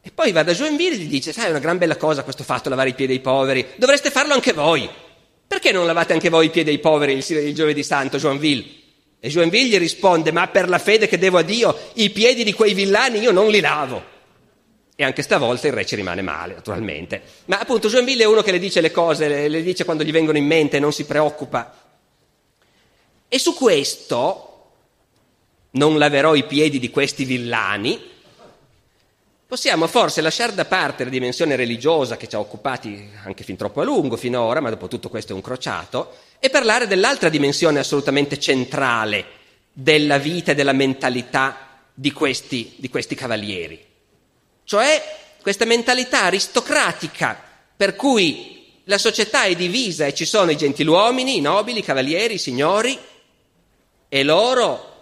E poi va da Joinville e gli dice, sai, è una gran bella cosa questo fatto, lavare i piedi ai poveri, dovreste farlo anche voi. Perché non lavate anche voi i piedi ai poveri il, il giovedì santo, Joinville? E Joinville gli risponde, ma per la fede che devo a Dio, i piedi di quei villani io non li lavo. E anche stavolta il re ci rimane male, naturalmente. Ma appunto Joinville è uno che le dice le cose, le, dice quando gli vengono in mente, non si preoccupa. E su questo, non laverò i piedi di questi villani, possiamo forse lasciare da parte la dimensione religiosa che ci ha occupati anche fin troppo a lungo finora, ma dopo tutto questo è un crociato, e parlare dell'altra dimensione assolutamente centrale della vita e della mentalità di questi, di questi cavalieri cioè questa mentalità aristocratica per cui la società è divisa e ci sono i gentiluomini, i nobili, i cavalieri, i signori e loro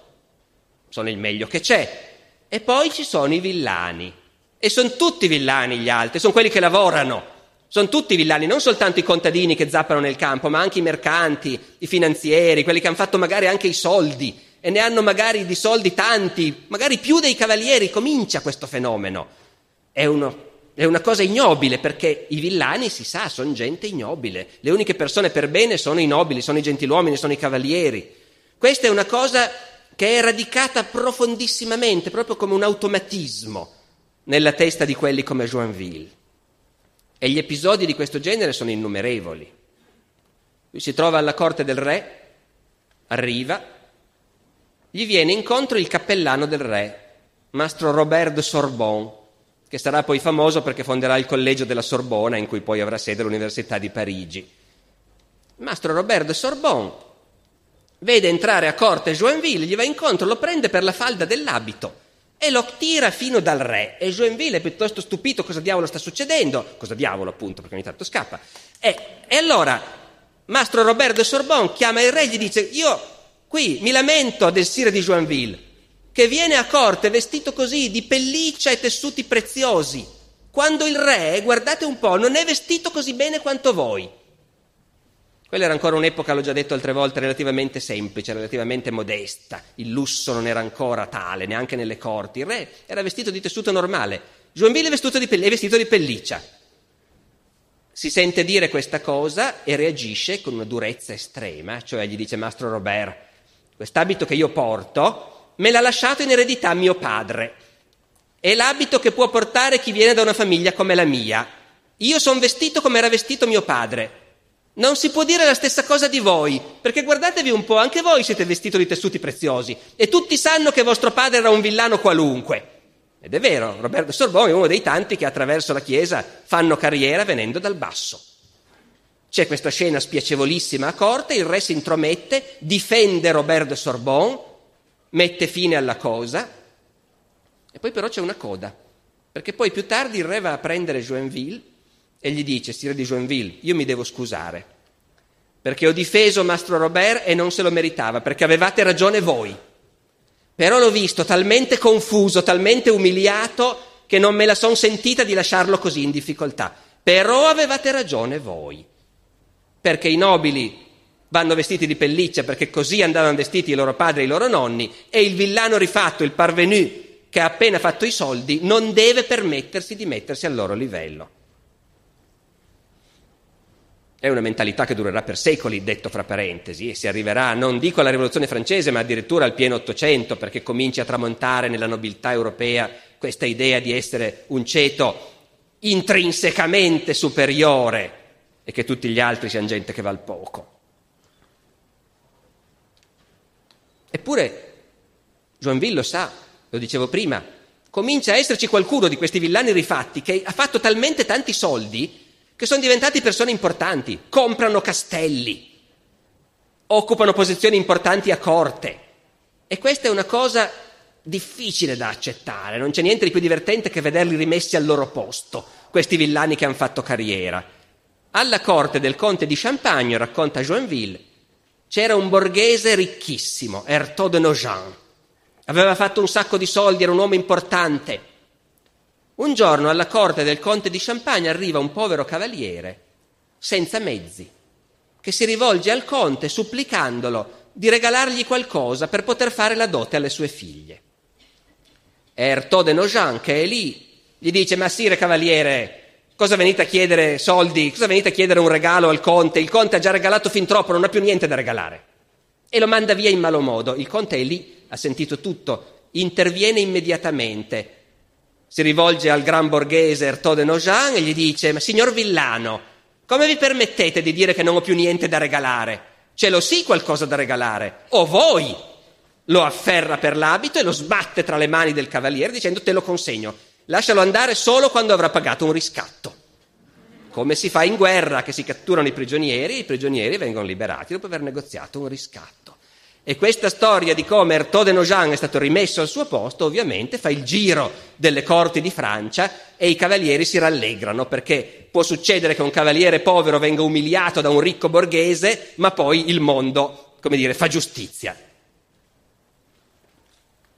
sono il meglio che c'è. E poi ci sono i villani. E sono tutti villani gli altri, sono quelli che lavorano. Sono tutti villani, non soltanto i contadini che zappano nel campo, ma anche i mercanti, i finanzieri, quelli che hanno fatto magari anche i soldi e ne hanno magari di soldi tanti, magari più dei cavalieri. Comincia questo fenomeno è, uno, è una cosa ignobile perché i villani, si sa, sono gente ignobile. Le uniche persone per bene sono i nobili, sono i gentiluomini, sono i cavalieri. Questa è una cosa che è radicata profondissimamente, proprio come un automatismo nella testa di quelli come Joinville. E gli episodi di questo genere sono innumerevoli. Lui si trova alla corte del re, arriva, gli viene incontro il cappellano del re, Mastro Robert de Sorbonne, che sarà poi famoso perché fonderà il collegio della Sorbona, in cui poi avrà sede l'Università di Parigi. Mastro Robert de Sorbonne vede entrare a corte Joinville, gli va incontro, lo prende per la falda dell'abito e lo tira fino dal re. E Joinville è piuttosto stupito cosa diavolo sta succedendo, cosa diavolo appunto, perché ogni tanto scappa. E, e allora Mastro Robert de Sorbonne chiama il re e gli dice: Io qui mi lamento del sire di Joinville che viene a corte vestito così di pelliccia e tessuti preziosi, quando il re, guardate un po', non è vestito così bene quanto voi. Quella era ancora un'epoca, l'ho già detto altre volte, relativamente semplice, relativamente modesta. Il lusso non era ancora tale, neanche nelle corti. Il re era vestito di tessuto normale. Joinville è vestito di, è vestito di pelliccia. Si sente dire questa cosa e reagisce con una durezza estrema, cioè gli dice Mastro Robert, quest'abito che io porto me l'ha lasciato in eredità mio padre. È l'abito che può portare chi viene da una famiglia come la mia. Io sono vestito come era vestito mio padre. Non si può dire la stessa cosa di voi, perché guardatevi un po', anche voi siete vestiti di tessuti preziosi e tutti sanno che vostro padre era un villano qualunque. Ed è vero, Roberto Sorbonne è uno dei tanti che attraverso la Chiesa fanno carriera venendo dal basso. C'è questa scena spiacevolissima a corte, il re si intromette, difende Roberto Sorbonne, mette fine alla cosa e poi però c'è una coda, perché poi più tardi il re va a prendere Joinville e gli dice, sire di Joinville, io mi devo scusare, perché ho difeso Mastro Robert e non se lo meritava, perché avevate ragione voi. Però l'ho visto talmente confuso, talmente umiliato, che non me la son sentita di lasciarlo così in difficoltà. Però avevate ragione voi. perché i nobili vanno vestiti di pelliccia perché così andavano vestiti i loro padri e i loro nonni e il villano rifatto, il parvenu che ha appena fatto i soldi, non deve permettersi di mettersi al loro livello. È una mentalità che durerà per secoli, detto fra parentesi, e si arriverà, non dico alla rivoluzione francese, ma addirittura al pieno Ottocento, perché cominci a tramontare nella nobiltà europea questa idea di essere un ceto intrinsecamente superiore e che tutti gli altri siano gente che val poco. Eppure Joinville lo sa, lo dicevo prima, comincia a esserci qualcuno di questi villani rifatti che ha fatto talmente tanti soldi che sono diventati persone importanti, comprano castelli, occupano posizioni importanti a corte. E questa è una cosa difficile da accettare, non c'è niente di più divertente che vederli rimessi al loro posto, questi villani che hanno fatto carriera. Alla corte del conte di Champagne, racconta Joinville, c'era un borghese ricchissimo, Ertaux de Nogent. Aveva fatto un sacco di soldi, era un uomo importante. Un giorno alla corte del conte di Champagne arriva un povero cavaliere, senza mezzi, che si rivolge al conte supplicandolo di regalargli qualcosa per poter fare la dote alle sue figlie. Ertaux de Nogent, che è lì, gli dice, ma sire cavaliere, cosa venite a chiedere soldi? Cosa venite a chiedere un regalo al conte? Il conte ha già regalato fin troppo, non ha più niente da regalare. E lo manda via in malo modo. Il conte è lì, ha sentito tutto, interviene immediatamente, si rivolge al gran borghese Ertaux de e gli dice: Ma signor Villano, come vi permettete di dire che non ho più niente da regalare? Ce l'ho sì qualcosa da regalare, o voi! Lo afferra per l'abito e lo sbatte tra le mani del cavaliere dicendo: Te lo consegno, lascialo andare solo quando avrà pagato un riscatto. Come si fa in guerra, che si catturano i prigionieri i prigionieri vengono liberati dopo aver negoziato un riscatto. E questa storia di come Ertaux de Nogent è stato rimesso al suo posto ovviamente fa il giro delle corti di Francia e i cavalieri si rallegrano perché può succedere che un cavaliere povero venga umiliato da un ricco borghese, ma poi il mondo, come dire, fa giustizia.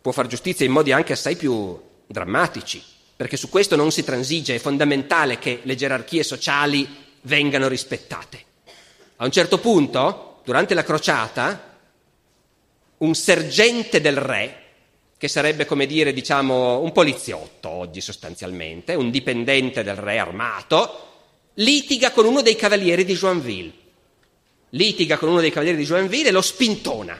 Può far giustizia in modi anche assai più drammatici, perché su questo non si transige, è fondamentale che le gerarchie sociali vengano rispettate. A un certo punto, durante la crociata, un sergente del re, che sarebbe come dire, diciamo, un poliziotto oggi sostanzialmente, un dipendente del re armato, litiga con uno dei cavalieri di Joinville. Litiga con uno dei cavalieri di Joinville e lo spintona.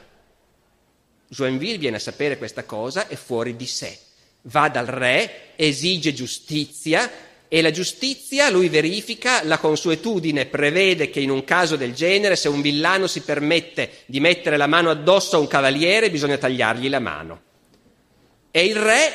Joinville viene a sapere questa cosa e fuori di sé. Va dal re, esige giustizia e la giustizia, lui verifica, la consuetudine prevede che in un caso del genere, se un villano si permette di mettere la mano addosso a un cavaliere, bisogna tagliargli la mano. E il re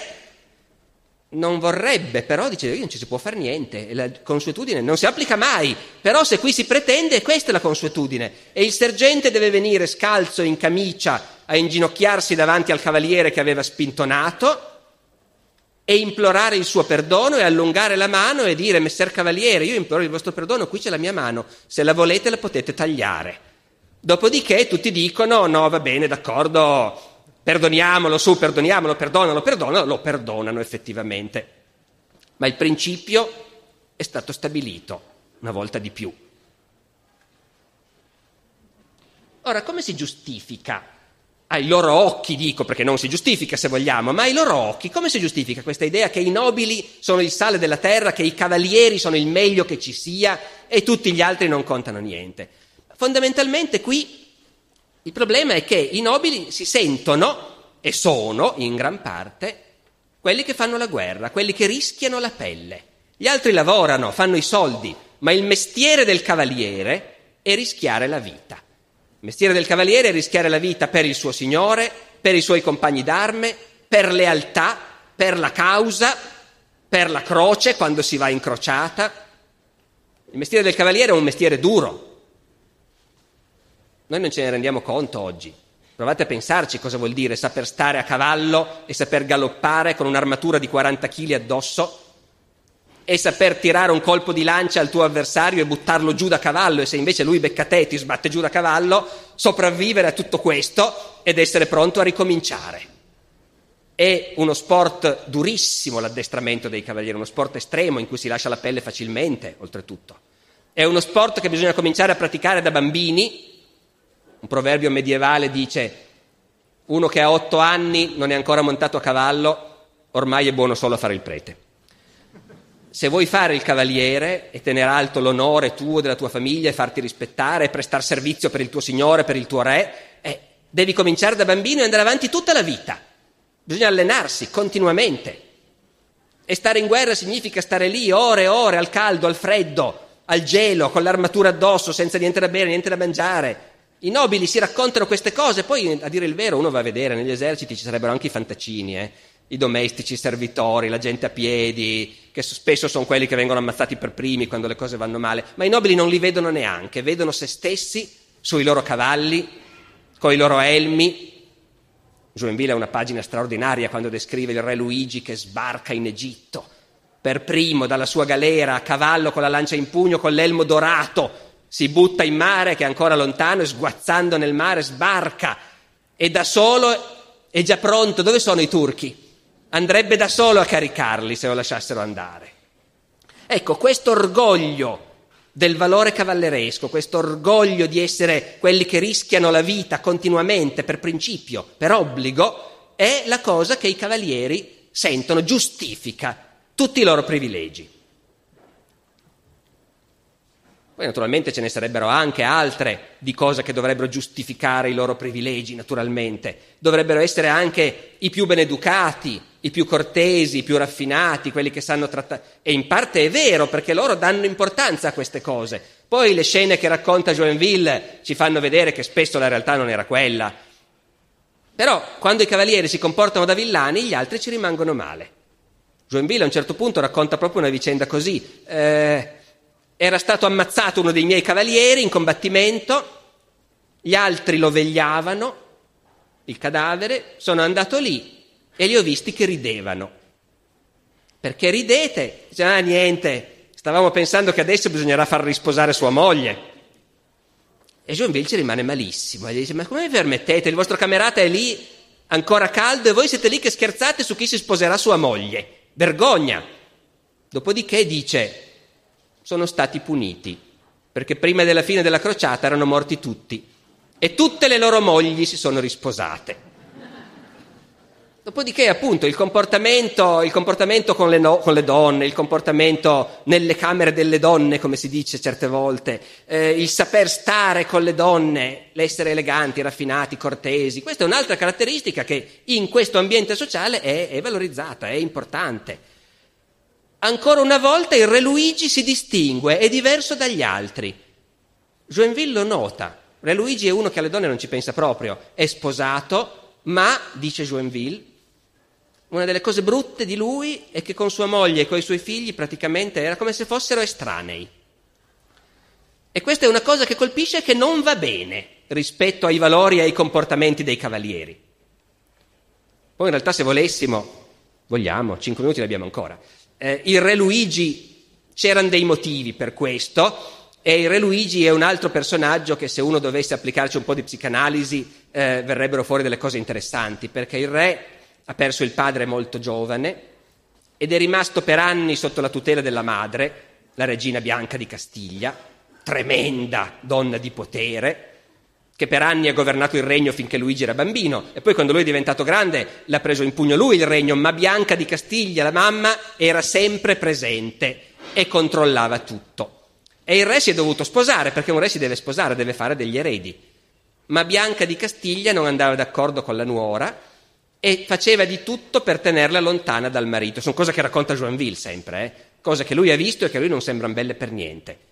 non vorrebbe, però dice non ci si può fare niente, la consuetudine non si applica mai, però se qui si pretende, questa è la consuetudine. E il sergente deve venire scalzo in camicia a inginocchiarsi davanti al cavaliere che aveva spintonato e implorare il suo perdono e allungare la mano e dire Messer Cavaliere, io imploro il vostro perdono, qui c'è la mia mano, se la volete la potete tagliare. Dopodiché tutti dicono no, va bene, d'accordo, perdoniamolo, su, perdoniamolo, perdonalo, perdonalo, lo perdonano effettivamente. Ma il principio è stato stabilito una volta di più. Ora, come si giustifica ai loro occhi, dico perché non si giustifica se vogliamo, ma ai loro occhi, come si giustifica questa idea che i nobili sono il sale della terra, che i cavalieri sono il meglio che ci sia e tutti gli altri non contano niente? Fondamentalmente qui il problema è che i nobili si sentono e sono in gran parte quelli che fanno la guerra, quelli che rischiano la pelle. Gli altri lavorano, fanno i soldi, ma il mestiere del cavaliere è rischiare la vita. Il mestiere del cavaliere è rischiare la vita per il suo signore, per i suoi compagni d'arme, per lealtà, per la causa, per la croce quando si va in crociata. Il mestiere del cavaliere è un mestiere duro. Noi non ce ne rendiamo conto oggi. Provate a pensarci cosa vuol dire saper stare a cavallo e saper galoppare con un'armatura di 40 kg addosso e saper tirare un colpo di lancia al tuo avversario e buttarlo giù da cavallo e se invece lui becca te e ti sbatte giù da cavallo, sopravvivere a tutto questo ed essere pronto a ricominciare. È uno sport durissimo l'addestramento dei cavalieri, uno sport estremo in cui si lascia la pelle facilmente, oltretutto. È uno sport che bisogna cominciare a praticare da bambini. Un proverbio medievale dice uno che ha otto anni non è ancora montato a cavallo, ormai è buono solo a fare il prete. Se vuoi fare il cavaliere e tenere alto l'onore tuo, della tua famiglia, e farti rispettare, e prestare servizio per il tuo signore, per il tuo re, eh, devi cominciare da bambino e andare avanti tutta la vita. Bisogna allenarsi continuamente. E stare in guerra significa stare lì ore e ore al caldo, al freddo, al gelo, con l'armatura addosso, senza niente da bere, niente da mangiare. I nobili si raccontano queste cose, poi a dire il vero uno va a vedere, negli eserciti ci sarebbero anche i fantaccini, eh? I domestici, i servitori, la gente a piedi, che spesso sono quelli che vengono ammazzati per primi quando le cose vanno male, ma i nobili non li vedono neanche, vedono se stessi sui loro cavalli, con i loro elmi, Joinville ha una pagina straordinaria quando descrive il re Luigi che sbarca in Egitto, per primo dalla sua galera a cavallo con la lancia in pugno, con l'elmo dorato, si butta in mare che è ancora lontano e sguazzando nel mare sbarca e da solo è già pronto. Dove sono i turchi? Andrebbe da solo a caricarli se lo lasciassero andare. Ecco, questo orgoglio del valore cavalleresco, questo orgoglio di essere quelli che rischiano la vita continuamente per principio, per obbligo, è la cosa che i cavalieri sentono, giustifica tutti i loro privilegi. Poi naturalmente ce ne sarebbero anche altre di cose che dovrebbero giustificare i loro privilegi, naturalmente. Dovrebbero essere anche i più beneducati, i più cortesi, i più raffinati, quelli che sanno trattare. E in parte è vero, perché loro danno importanza a queste cose. Poi le scene che racconta Joinville ci fanno vedere che spesso la realtà non era quella. Però quando i cavalieri si comportano da villani, gli altri ci rimangono male. Joinville a un certo punto racconta proprio una vicenda così. Eh, era stato ammazzato uno dei miei cavalieri in combattimento, gli altri lo vegliavano, il cadavere, sono andato lì e li ho visti che ridevano. Perché ridete? Dice, ah niente, stavamo pensando che adesso bisognerà far risposare sua moglie. E Joinville ci rimane malissimo e gli dice, ma come vi permettete? Il vostro camerata è lì ancora caldo e voi siete lì che scherzate su chi si sposerà sua moglie. Vergogna! Dopodiché dice, sono stati puniti, perché prima della fine della crociata erano morti tutti e tutte le loro mogli si sono risposate. Dopodiché, appunto, il comportamento, il comportamento con, le no, con, le donne, il comportamento nelle camere delle donne, come si dice certe volte, eh, il saper stare con le donne, l'essere eleganti, raffinati, cortesi, questa è un'altra caratteristica che in questo ambiente sociale è, è valorizzata, è importante. Ancora una volta il re Luigi si distingue, è diverso dagli altri. Joinville lo nota. Re Luigi è uno che alle donne non ci pensa proprio, è sposato, ma, dice Joinville, una delle cose brutte di lui è che con sua moglie e con i suoi figli praticamente era come se fossero estranei. E questa è una cosa che colpisce che non va bene rispetto ai valori e ai comportamenti dei cavalieri. Poi in realtà se volessimo, vogliamo, cinque minuti ne abbiamo ancora, eh, il re Luigi c'erano dei motivi per questo e il re Luigi è un altro personaggio che se uno dovesse applicarci un po' di psicanalisi eh, verrebbero fuori delle cose interessanti, perché il re ha perso il padre molto giovane ed è rimasto per anni sotto la tutela della madre, la regina Bianca di Castiglia, tremenda donna di potere, che per anni ha governato il regno finché Luigi era bambino e poi quando lui è diventato grande l'ha preso in pugno lui il regno, ma Bianca di Castiglia, la mamma, era sempre presente e controllava tutto. E il re si è dovuto sposare, perché un re si deve sposare, deve fare degli eredi. Ma Bianca di Castiglia non andava d'accordo con la nuora e faceva di tutto per tenerla lontana dal marito. Sono cose che racconta Joinville sempre, eh? cose che lui ha visto e che a lui non sembrano belle per niente.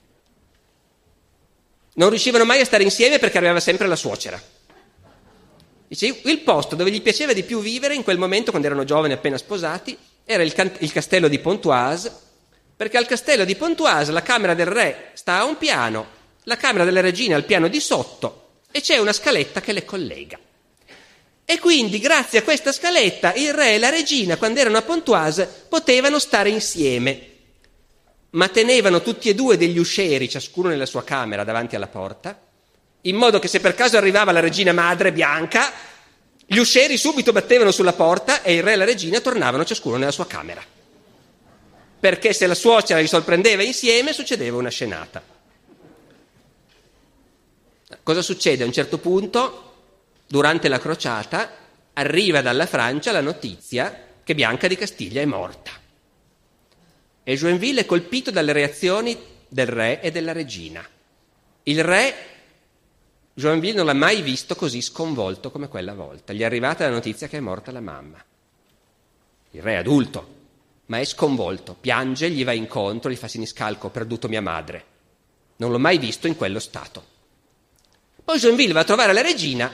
Non riuscivano mai a stare insieme perché arrivava sempre la suocera. Dice, il posto dove gli piaceva di più vivere in quel momento, quando erano giovani appena sposati, era il, can- il castello di Pontoise, perché al castello di Pontoise la camera del re sta a un piano, la camera della regina al piano di sotto e c'è una scaletta che le collega. E quindi, grazie a questa scaletta, il re e la regina, quando erano a Pontoise, potevano stare insieme ma tenevano tutti e due degli uscieri, ciascuno nella sua camera, davanti alla porta, in modo che se per caso arrivava la regina madre bianca, gli uscieri subito battevano sulla porta e il re e la regina tornavano ciascuno nella sua camera. Perché se la suocera li sorprendeva insieme succedeva una scenata. Cosa succede? A un certo punto, durante la crociata, arriva dalla Francia la notizia che Bianca di Castiglia è morta. E Joinville è colpito dalle reazioni del re e della regina. Il re Joinville non l'ha mai visto così sconvolto come quella volta. Gli è arrivata la notizia che è morta la mamma. Il re è adulto, ma è sconvolto, piange, gli va incontro, gli fa siniscalco, ho perduto mia madre. Non l'ho mai visto in quello stato. Poi Joinville va a trovare la regina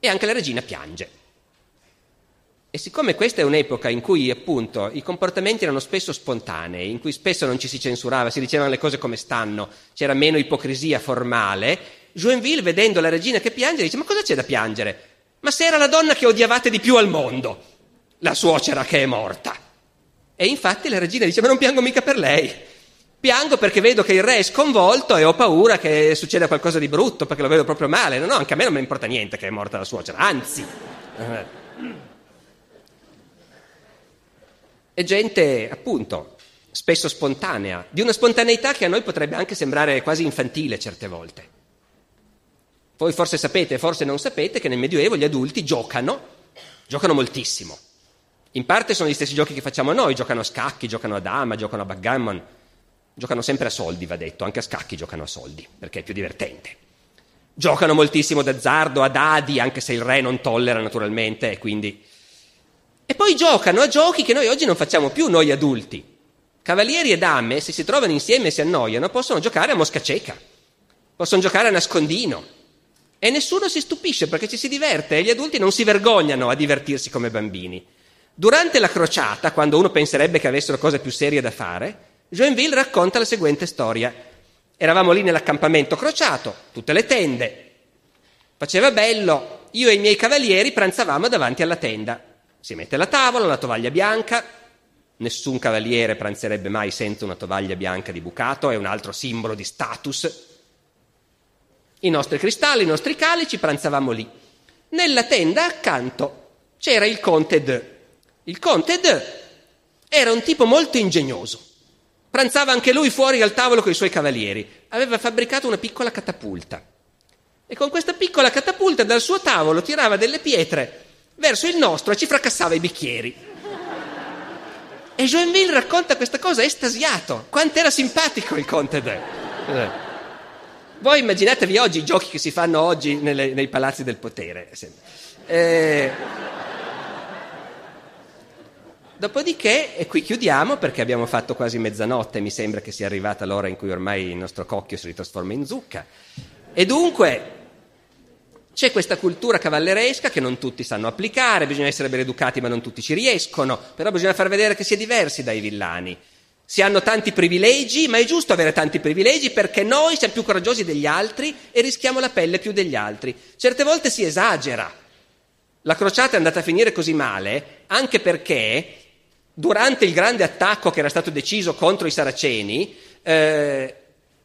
e anche la regina piange. E siccome questa è un'epoca in cui appunto i comportamenti erano spesso spontanei, in cui spesso non ci si censurava, si dicevano le cose come stanno, c'era meno ipocrisia formale, Joinville vedendo la regina che piange dice ma cosa c'è da piangere? Ma se era la donna che odiavate di più al mondo, la suocera che è morta. E infatti la regina dice ma non piango mica per lei, piango perché vedo che il re è sconvolto e ho paura che succeda qualcosa di brutto perché lo vedo proprio male. No, no, anche a me non mi importa niente che è morta la suocera, anzi. È gente, appunto, spesso spontanea, di una spontaneità che a noi potrebbe anche sembrare quasi infantile certe volte. Voi forse sapete, forse non sapete, che nel Medioevo gli adulti giocano, giocano moltissimo. In parte sono gli stessi giochi che facciamo noi, giocano a scacchi, giocano a dama, giocano a backgammon, giocano sempre a soldi, va detto, anche a scacchi giocano a soldi, perché è più divertente. Giocano moltissimo d'azzardo, a dadi, anche se il re non tollera naturalmente, e quindi e poi giocano a giochi che noi oggi non facciamo più, noi adulti. Cavalieri e dame, se si trovano insieme e si annoiano, possono giocare a mosca cieca, possono giocare a nascondino. E nessuno si stupisce perché ci si diverte e gli adulti non si vergognano a divertirsi come bambini. Durante la crociata, quando uno penserebbe che avessero cose più serie da fare, Joinville racconta la seguente storia. Eravamo lì nell'accampamento crociato, tutte le tende. Faceva bello, io e i miei cavalieri pranzavamo davanti alla tenda. Si mette la tavola, la tovaglia bianca, nessun cavaliere pranzerebbe mai senza una tovaglia bianca di bucato, è un altro simbolo di status. I nostri cristalli, i nostri calici, pranzavamo lì. Nella tenda accanto c'era il conte de. Il conte de era un tipo molto ingegnoso. Pranzava anche lui fuori al tavolo con i suoi cavalieri. Aveva fabbricato una piccola catapulta. E con questa piccola catapulta dal suo tavolo tirava delle pietre verso il nostro e ci fracassava i bicchieri. E Joinville racconta questa cosa estasiato. Quanto era simpatico il conte de. Voi immaginatevi oggi i giochi che si fanno oggi nelle, nei palazzi del potere. Eh, dopodiché, e qui chiudiamo perché abbiamo fatto quasi mezzanotte, mi sembra che sia arrivata l'ora in cui ormai il nostro cocchio si ritrasforma in zucca. E dunque, c'è questa cultura cavalleresca che non tutti sanno applicare, bisogna essere ben educati ma non tutti ci riescono, però bisogna far vedere che si è diversi dai villani. Si hanno tanti privilegi, ma è giusto avere tanti privilegi perché noi siamo più coraggiosi degli altri e rischiamo la pelle più degli altri. Certe volte si esagera. La crociata è andata a finire così male anche perché durante il grande attacco che era stato deciso contro i saraceni, eh,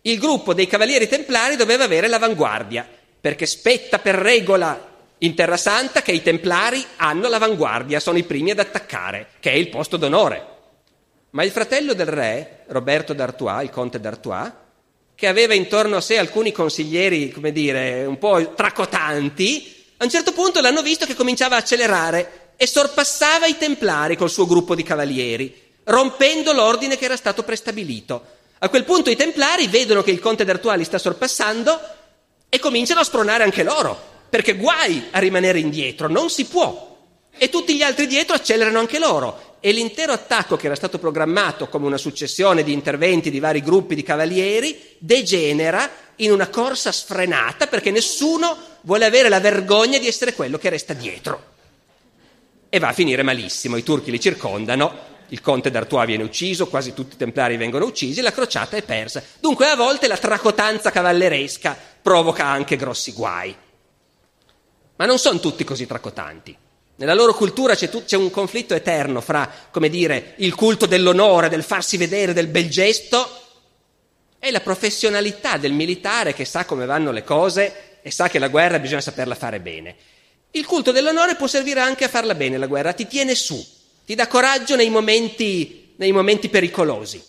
il gruppo dei cavalieri templari doveva avere l'avanguardia perché spetta per regola in Terra Santa che i templari hanno l'avanguardia, sono i primi ad attaccare, che è il posto d'onore. Ma il fratello del re, Roberto d'Artois, il conte d'Artois, che aveva intorno a sé alcuni consiglieri, come dire, un po' tracotanti, a un certo punto l'hanno visto che cominciava a accelerare e sorpassava i templari col suo gruppo di cavalieri, rompendo l'ordine che era stato prestabilito. A quel punto i templari vedono che il conte d'Artois li sta sorpassando e cominciano a spronare anche loro, perché guai a rimanere indietro, non si può. E tutti gli altri dietro accelerano anche loro. E l'intero attacco che era stato programmato come una successione di interventi di vari gruppi di cavalieri degenera in una corsa sfrenata perché nessuno vuole avere la vergogna di essere quello che resta dietro. E va a finire malissimo, i turchi li circondano, il conte d'Artois viene ucciso, quasi tutti i templari vengono uccisi, la crociata è persa. Dunque a volte la tracotanza cavalleresca provoca anche grossi guai. Ma non sono tutti così tracotanti. Nella loro cultura c'è, tu, c'è, un conflitto eterno fra, come dire, il culto dell'onore, del farsi vedere, del bel gesto e la professionalità del militare che sa come vanno le cose e sa che la guerra bisogna saperla fare bene. Il culto dell'onore può servire anche a farla bene la guerra, ti tiene su, ti dà coraggio nei momenti, nei momenti pericolosi.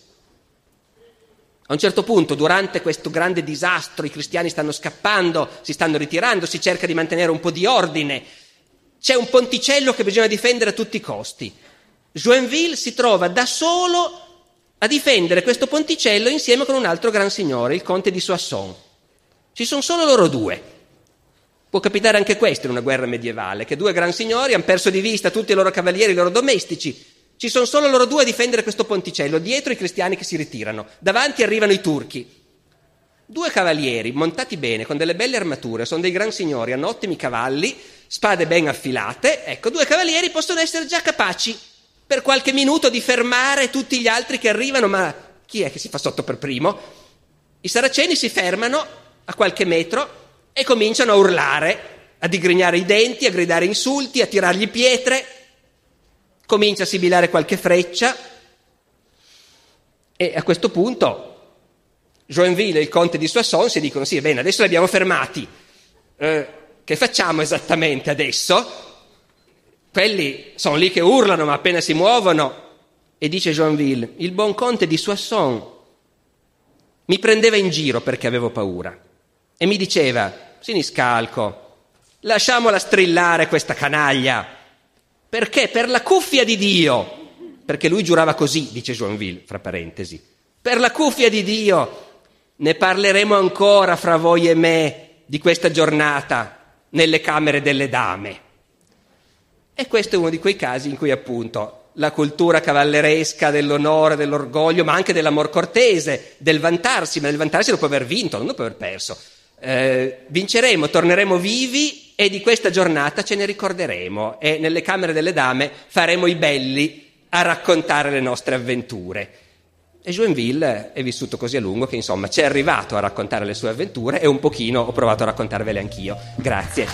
A un certo punto, durante questo grande disastro, i cristiani stanno scappando, si stanno ritirando, si cerca di mantenere un po' di ordine. C'è un ponticello che bisogna difendere a tutti i costi. Joinville si trova da solo a difendere questo ponticello insieme con un altro gran signore, il conte di Soissons. Ci sono solo loro due. Può capitare anche questo in una guerra medievale, che due gran signori hanno perso di vista tutti i loro cavalieri, i loro domestici, ci sono solo loro due a difendere questo ponticello, dietro i cristiani che si ritirano, davanti arrivano i turchi. Due cavalieri montati bene, con delle belle armature, sono dei gran signori, hanno ottimi cavalli, spade ben affilate, ecco, due cavalieri possono essere già capaci per qualche minuto di fermare tutti gli altri che arrivano, ma chi è che si fa sotto per primo? I saraceni si fermano a qualche metro e cominciano a urlare, a digrignare i denti, a gridare insulti, a tirargli pietre. Comincia a sibilare qualche freccia. E a questo punto Joinville e il conte di Soissons si dicono sì, bene, adesso li abbiamo fermati, eh, che facciamo esattamente adesso? Quelli sono lì che urlano ma appena si muovono e dice Joinville, il buon conte di Soissons mi prendeva in giro perché avevo paura e mi diceva, siniscalco, lasciamola strillare questa canaglia, perché? Per la cuffia di Dio, perché lui giurava così, dice Joinville, fra parentesi, per la cuffia di Dio. Ne parleremo ancora fra voi e me di questa giornata nelle camere delle dame. E questo è uno di quei casi in cui appunto la cultura cavalleresca dell'onore, dell'orgoglio, ma anche dell'amor cortese, del vantarsi, ma del vantarsi dopo aver vinto, non dopo aver perso. Eh, vinceremo, torneremo vivi e di questa giornata ce ne ricorderemo e nelle camere delle dame faremo i belli a raccontare le nostre avventure. E Joinville è vissuto così a lungo che insomma ci è arrivato a raccontare le sue avventure e un pochino ho provato a raccontarvele anch'io. Grazie.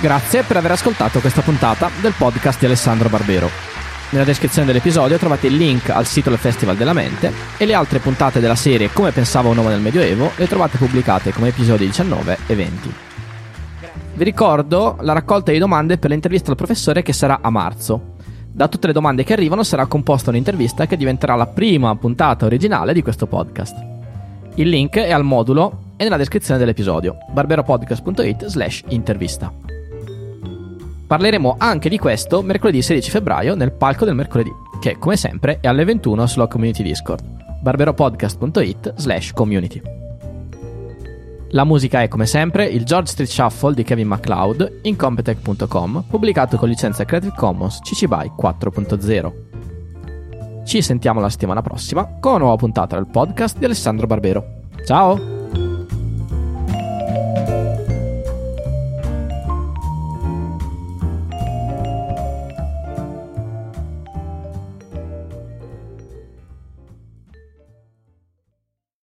Grazie per aver ascoltato questa puntata del podcast di Alessandro Barbero. Nella descrizione dell'episodio trovate il link al sito del Festival della Mente e le altre puntate della serie Come pensava un uomo nel Medioevo le trovate pubblicate come episodi 19 e 20. Vi ricordo la raccolta di domande per l'intervista al professore che sarà a marzo. Da tutte le domande che arrivano sarà composta un'intervista che diventerà la prima puntata originale di questo podcast. Il link è al modulo e nella descrizione dell'episodio barberopodcast.it slash intervista. Parleremo anche di questo mercoledì 16 febbraio nel palco del mercoledì, che come sempre è alle 21 sulla community Discord, barberopodcast.it slash community. La musica è come sempre il George Street Shuffle di Kevin MacLeod in Competech.com, pubblicato con licenza Creative Commons CC BY 4.0. Ci sentiamo la settimana prossima con una nuova puntata del podcast di Alessandro Barbero. Ciao!